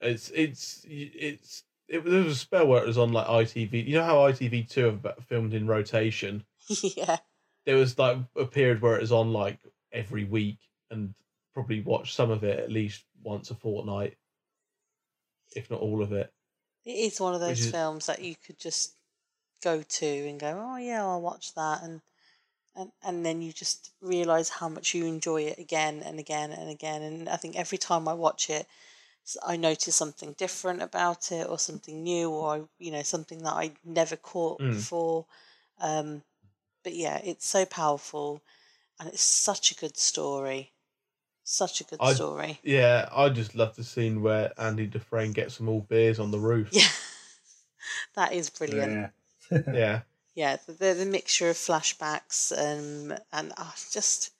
it's it's it's it, there was a spell where it was on like ITV. You know how ITV two have filmed in rotation. [LAUGHS] yeah, There was like a period where it was on like every week, and probably watched some of it at least once a fortnight, if not all of it. it is one of those is- films that you could just go to and go, oh yeah, I'll watch that, and and and then you just realize how much you enjoy it again and again and again. And I think every time I watch it, I notice something different about it, or something new, or you know something that I never caught Mm. before. Um, but yeah, it's so powerful, and it's such a good story. Such a good I- story. Yeah, I just love the scene where Andy Dufresne gets some all beers on the roof. Yeah, [LAUGHS] that is brilliant. Yeah. [LAUGHS] Yeah. yeah, the, the, the mixture of flashbacks um, and uh, just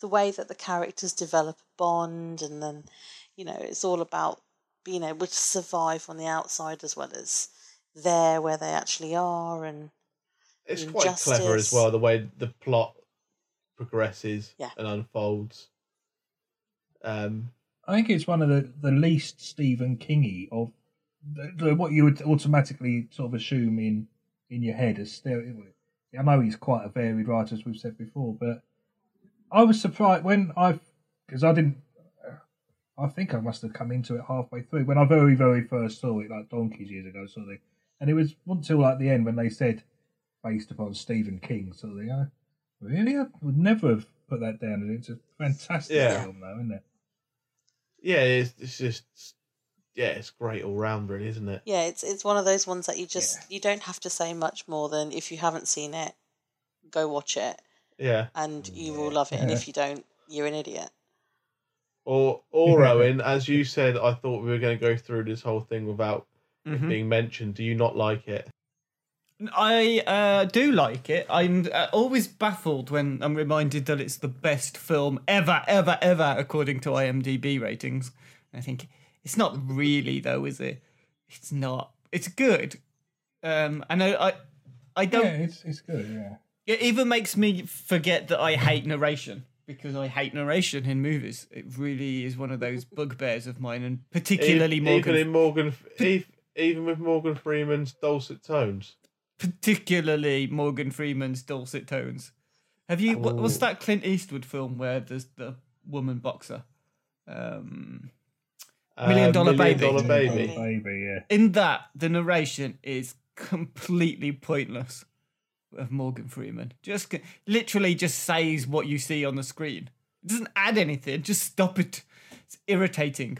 the way that the characters develop a bond, and then you know it's all about being able to survive on the outside as well as there where they actually are, and It's quite clever as well the way the plot progresses Yeah. and unfolds. Um, I think it's one of the, the least Stephen Kingy of the, the, what you would automatically sort of assume in in your head as still. I know he's quite a varied writer, as we've said before, but I was surprised when I because I didn't. I think I must have come into it halfway through when I very very first saw it, like donkeys years ago, sort of thing. And it was until like the end when they said based upon Stephen King, sort of thing. I, really, I would never have put that down. It's a fantastic Yeah. film, though, isn't it? yeah, it's, it's just yeah, it's great all round, really, isn't it? yeah, it's it's one of those ones that you just Yeah. you don't have to say much more than if you haven't seen it, go watch it, Yeah. and you will love it, and if you don't, you're an idiot. Or or [LAUGHS] Owen, as you said, I thought we were going to go through this whole thing without it Mhm. being mentioned. Do you not like it? I uh, do like it. I'm uh, always baffled when I'm reminded that it's the best film ever, ever, ever, according to IMDb ratings. I think it's not really, though, is it? It's not. It's good. Um, and I, I, I don't. Yeah, it's it's good. Yeah. It even makes me forget that I hate narration because I hate narration in movies. It really is one of those [LAUGHS] bugbears of mine, and particularly even, Morgan, even in Morgan, ev- even with Morgan Freeman's dulcet tones. particularly Morgan Freeman's dulcet tones. Have you? What, what's Oh. that Clint Eastwood film where there's the woman boxer? Um, Million Uh, Million Baby. Dollar Baby. baby. Baby, yeah. in that, the narration is completely pointless. Of Morgan Freeman, just literally just says what you see on the screen. It doesn't add anything. Just stop it. It's irritating.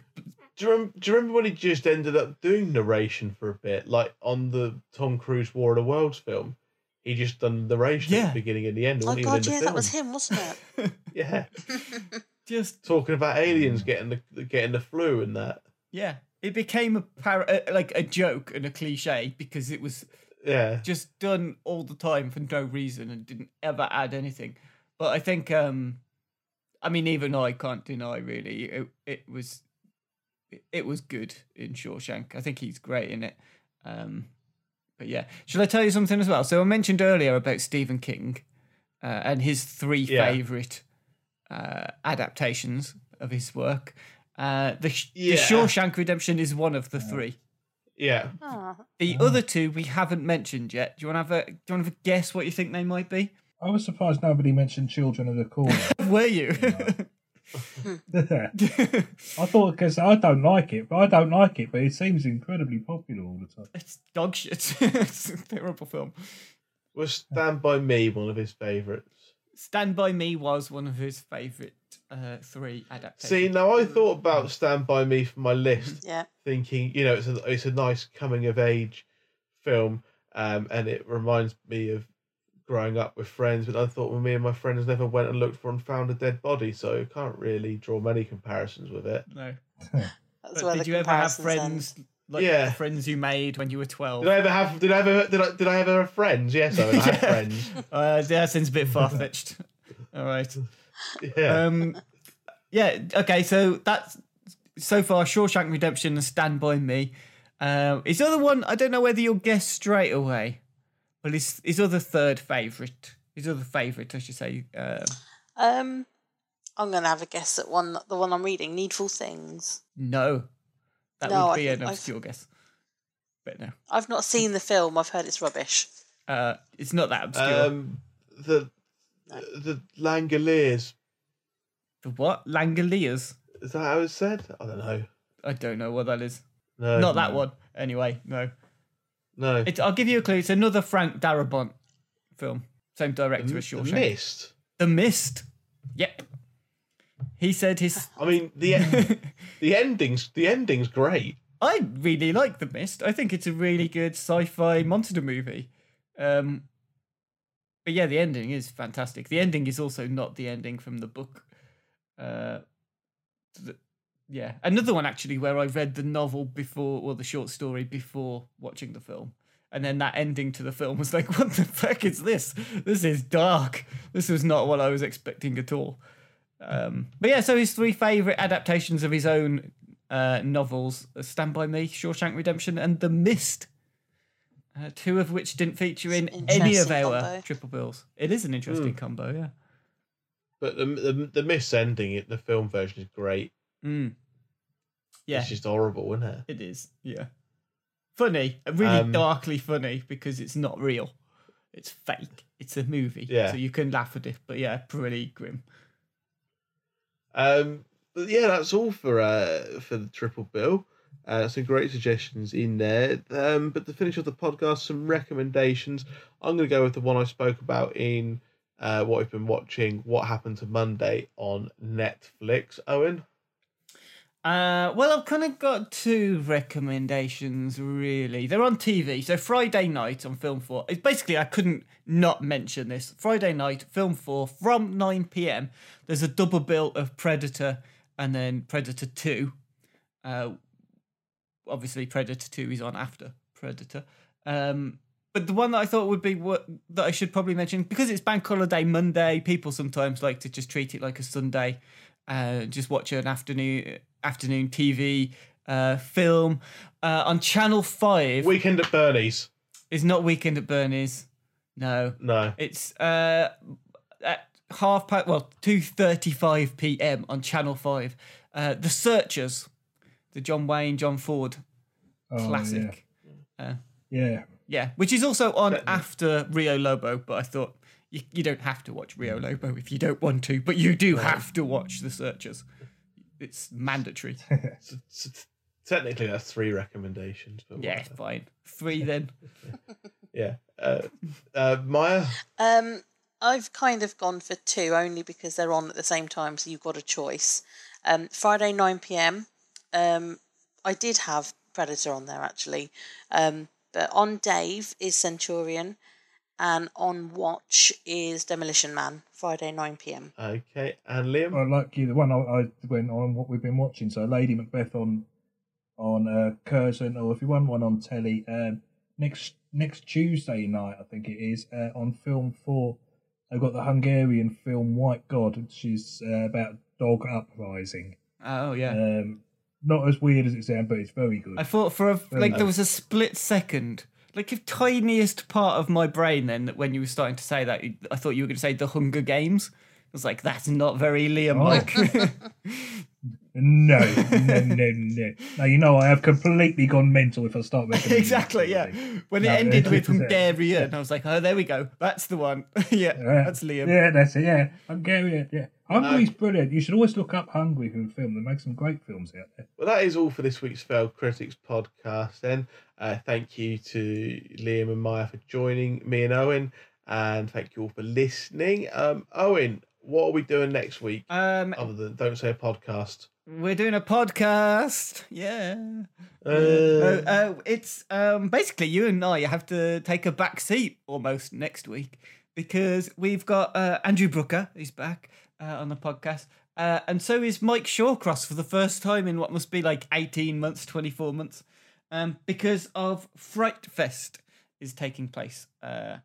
Do you, rem- do you remember when he just ended up doing narration for a bit, like on the Tom Cruise War of the Worlds film? He just done narration at the beginning and the end. Oh wasn't even in god, yeah, film. that was him, wasn't it? [LAUGHS] Yeah, [LAUGHS] Just talking about aliens getting the getting the flu and that. yeah, it became a par- uh, like a joke and a cliche because it was Yeah, just done all the time for no reason and didn't ever add anything. But I think, um, I mean, even I can't deny really it, it was it, was good in Shawshank. I think he's great in it. Um, but yeah, shall I tell you something as well? So I mentioned earlier about Stephen King uh, and his three Yeah. favorite uh, adaptations of his work. Uh, the, Yeah. the Shawshank Redemption is one of the three. Yeah. Oh, The other two we haven't mentioned yet. Do you want to have a? Do you want to have a guess what you think they might be? I was surprised nobody mentioned Children of the Corn. [LAUGHS] Were you? [LAUGHS] [LAUGHS] I thought because I don't like it, but I don't like it, but it seems incredibly popular all the time. it's dog shit. it's a terrible film. Was Stand By Me one of his favourites? Stand by Me was one of his favourite uh, three adaptations. See, now I thought about Stand By Me for my list, [LAUGHS] Yeah. thinking, you know, it's a, it's a nice coming of age film, um, and it reminds me of growing up with friends. But I thought, well, me and my friends never went and looked for and found a dead body, so I can't really draw many comparisons with it. no. [LAUGHS] That's But where did the you ever have comparisons end. friends like Yeah. friends you made when you were twelve? Did I ever have? Did I ever? Did I? Did I ever have friends? Yes, I [LAUGHS] had friends. Uh, that seems a bit far fetched. All right. Yeah. Um, yeah. Okay. So that's so far Shawshank Redemption and Stand by Me. Um, his other one, I don't know whether you'll guess straight away, but his his other third favorite, his other favorite, I should say. Um, Um, I'm gonna have a guess at one. The one I'm reading, Needful Things. no, that No, would I be an think I've- obscure guess. But no, I've not seen the film. I've heard it's rubbish. uh, it's not that obscure. um, the the Langoliers. the what? Langoliers? Is that how it's said? I don't know. I don't know what that is. No, Not that one. Anyway, no. No. It, I'll give you a clue. It's another Frank Darabont film. Same director as Shawshank. the Mist. The Mist. Yep. He said his. I mean the en- [LAUGHS] the endings. The ending's great. I really like The Mist. I think it's a really good sci-fi monster movie. Um, but yeah, the ending is fantastic. The ending is also not the ending from the book. Uh, the- yeah, another one actually where I read the novel before or the short story before watching the film. And then that ending to the film was like, [LAUGHS] what the fuck is this? This is dark. This was not what I was expecting at all. Um, but yeah, so his three favourite adaptations of his own uh, novels are Stand By Me, Shawshank Redemption, and The Mist. Uh, two of which didn't feature in any of our combo. triple bills. It is an interesting combo, yeah. But the the, the Mist ending, the film version is great. Mm. Yeah, It's just horrible, isn't it? it is. Yeah. Funny, really Um, darkly funny because it's not real. It's fake. It's a movie. Yeah. So you can laugh at it, but yeah, pretty grim. Um, but yeah, that's all for uh for the triple bill. Uh, some great suggestions in there. Um, but to finish off the podcast, some recommendations. I'm going to go with the one I spoke about in uh, what I've been watching. What happened to Monday on Netflix? Owen. Uh, well, I've kind of got two recommendations, really. They're on TV. So Friday night on Film 4. It's basically, I couldn't not mention this. Friday night, Film 4, from 9 p.m., there's a double bill of Predator and then Predator 2. Uh, obviously, Predator 2 is on after Predator. Um, but the one that I thought would be what that I should probably mention, because it's Bank Holiday Monday, people sometimes like to just treat it like a Sunday uh, just watch an afternoon afternoon TV uh, film uh, on Channel Five. Weekend at Bernie's. It's not Weekend at Bernie's. No, No. it's uh, at half past well two thirty five p.m. on Channel Five. Uh, the Searchers, the John Wayne John Ford Oh, classic. Yeah. yeah. Yeah, which is also on after Rio Lobo, but I thought you, you don't have to watch Mm. Rio Lobo if you don't want to, but you do have to watch The Searchers. It's mandatory. S- [LAUGHS] s- Technically, that's three recommendations. But yeah, whatever. fine. Three then. [LAUGHS] Yeah. Uh, uh, Maya. Um, I've kind of gone for two only because they're on at the same time, so you've got a choice. Um, Friday nine pm. Um, I did have Predator on there actually, um, but on Dave is Centurion, and on Watch is Demolition Man. Friday nine pm. Okay, and Liam. I like you. The one I, I went on what we've been watching. So Lady Macbeth on on uh, Curzon, or if you want one on telly, um, next next Tuesday night, I think it is uh, on Film Four. I've got the Hungarian film White God, which is uh, about dog uprising. Oh yeah. Um, not as weird as it sounds, but it's very good. I thought for a like nice. there was a split second, like a tiniest part of my brain then that when you were starting to say that, I thought you were going to say the Hunger Games. I was like, that's not very Liam like. Oh. [LAUGHS] [LAUGHS] No, no, [LAUGHS] no, no. Now you know I have completely gone mental if I start [LAUGHS] making exactly. Yeah. When it ended with it's- Hungarian, I was like, oh, there we go. That's the one. [LAUGHS] yeah, that's Liam. Yeah, that's it. Yeah, Hungarian. Yeah, Hungary's brilliant. You should always look up Hungary for a film. They make some great films out there. Well, that is all for this week's Failed Critics podcast. Then, uh, thank you to Liam and Maya for joining me and Owen, and thank you all for listening. Um, Owen, what are we doing next week? Um, Other than don't say a podcast. We're doing a podcast. Yeah. Uh, Uh, uh, it's um, basically you and I have to take a back seat almost next week because we've got uh, Andrew Brooker, who's back uh, on the podcast, uh, and so is Mike Shawcross for the first time in what must be like 18 months, 24 months, um, because of Fright Fest is taking place uh,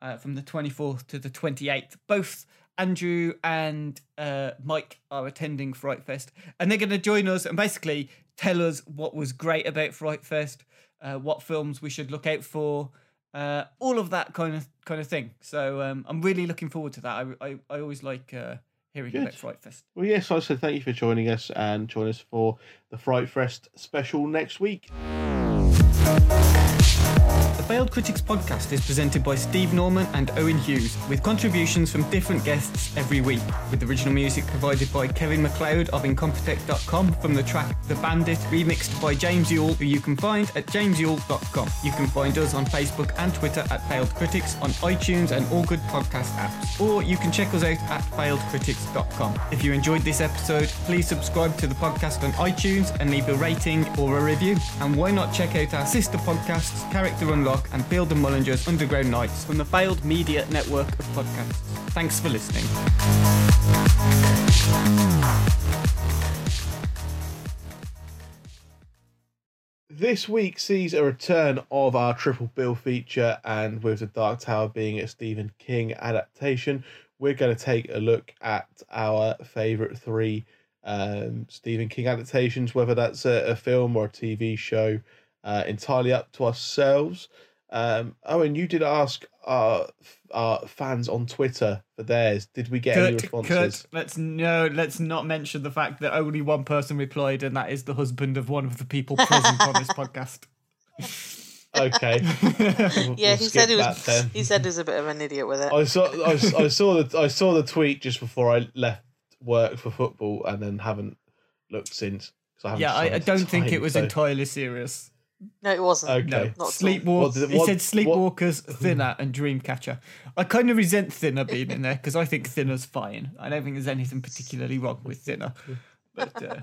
uh, from the 24th to the 28th. Both Andrew and uh, Mike are attending Fright Fest, and they're going to join us and basically tell us what was great about Fright Fest, uh, what films we should look out for, uh, all of that kind of kind of thing. So um, I'm really looking forward to that. I I, I always like uh, hearing Good. about Fright Fest. well, yes, I said thank you for joining us and join us for the Fright Fest special next week. Failed Critics podcast is presented by Steve Norman and Owen Hughes, with contributions from different guests every week, with original music provided by Kevin MacLeod of Incompetech.com from the track The Bandit, remixed by James Yule, who you can find at jamesyule.com. You can find us on Facebook and Twitter at Failed Critics, on iTunes and all good podcast apps, or you can check us out at failedcritics.com. If you enjoyed this episode, please subscribe to the podcast on iTunes and leave a rating or a review. And why not check out our sister podcasts, Character And Field and Mullinger's Underground Nights from the Failed Media Network of podcasts. Thanks for listening. This week sees a return of our triple bill feature, and with the Dark Tower being a Stephen King adaptation, we're going to take a look at our favourite three um, Stephen King adaptations, whether that's a, a film or a TV show, uh, entirely up to ourselves. Um, Owen, you did ask our, our fans on Twitter for theirs. Did we get any responses? Kurt, let's no, let's not mention the fact that only one person replied, and that is the husband of one of the people present on this [LAUGHS] podcast. Okay. We'll- [LAUGHS] Yeah, we'll he said he was. then. He said he was a bit of an idiot with it. I saw I saw the I saw the tweet just before I left work for football and then haven't looked since. I yeah, I, I don't think it was so- entirely serious. No, it wasn't. Okay. No, Not at sleepwalk. What it- he what- said what- sleepwalkers, thinner, and dreamcatcher. I kind of resent thinner being in there because I think thinner's fine. I don't think there's anything particularly wrong with thinner. But uh,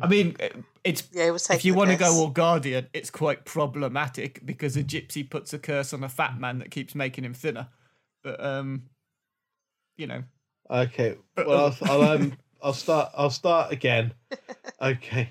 I mean, it's Yeah, he was if you want to go all guardian, it's quite problematic because a gypsy puts a curse on a fat man that keeps making him thinner. But um, you know, Okay. Well, I'll, I'll um [LAUGHS] I'll start I'll start again. [LAUGHS] Okay.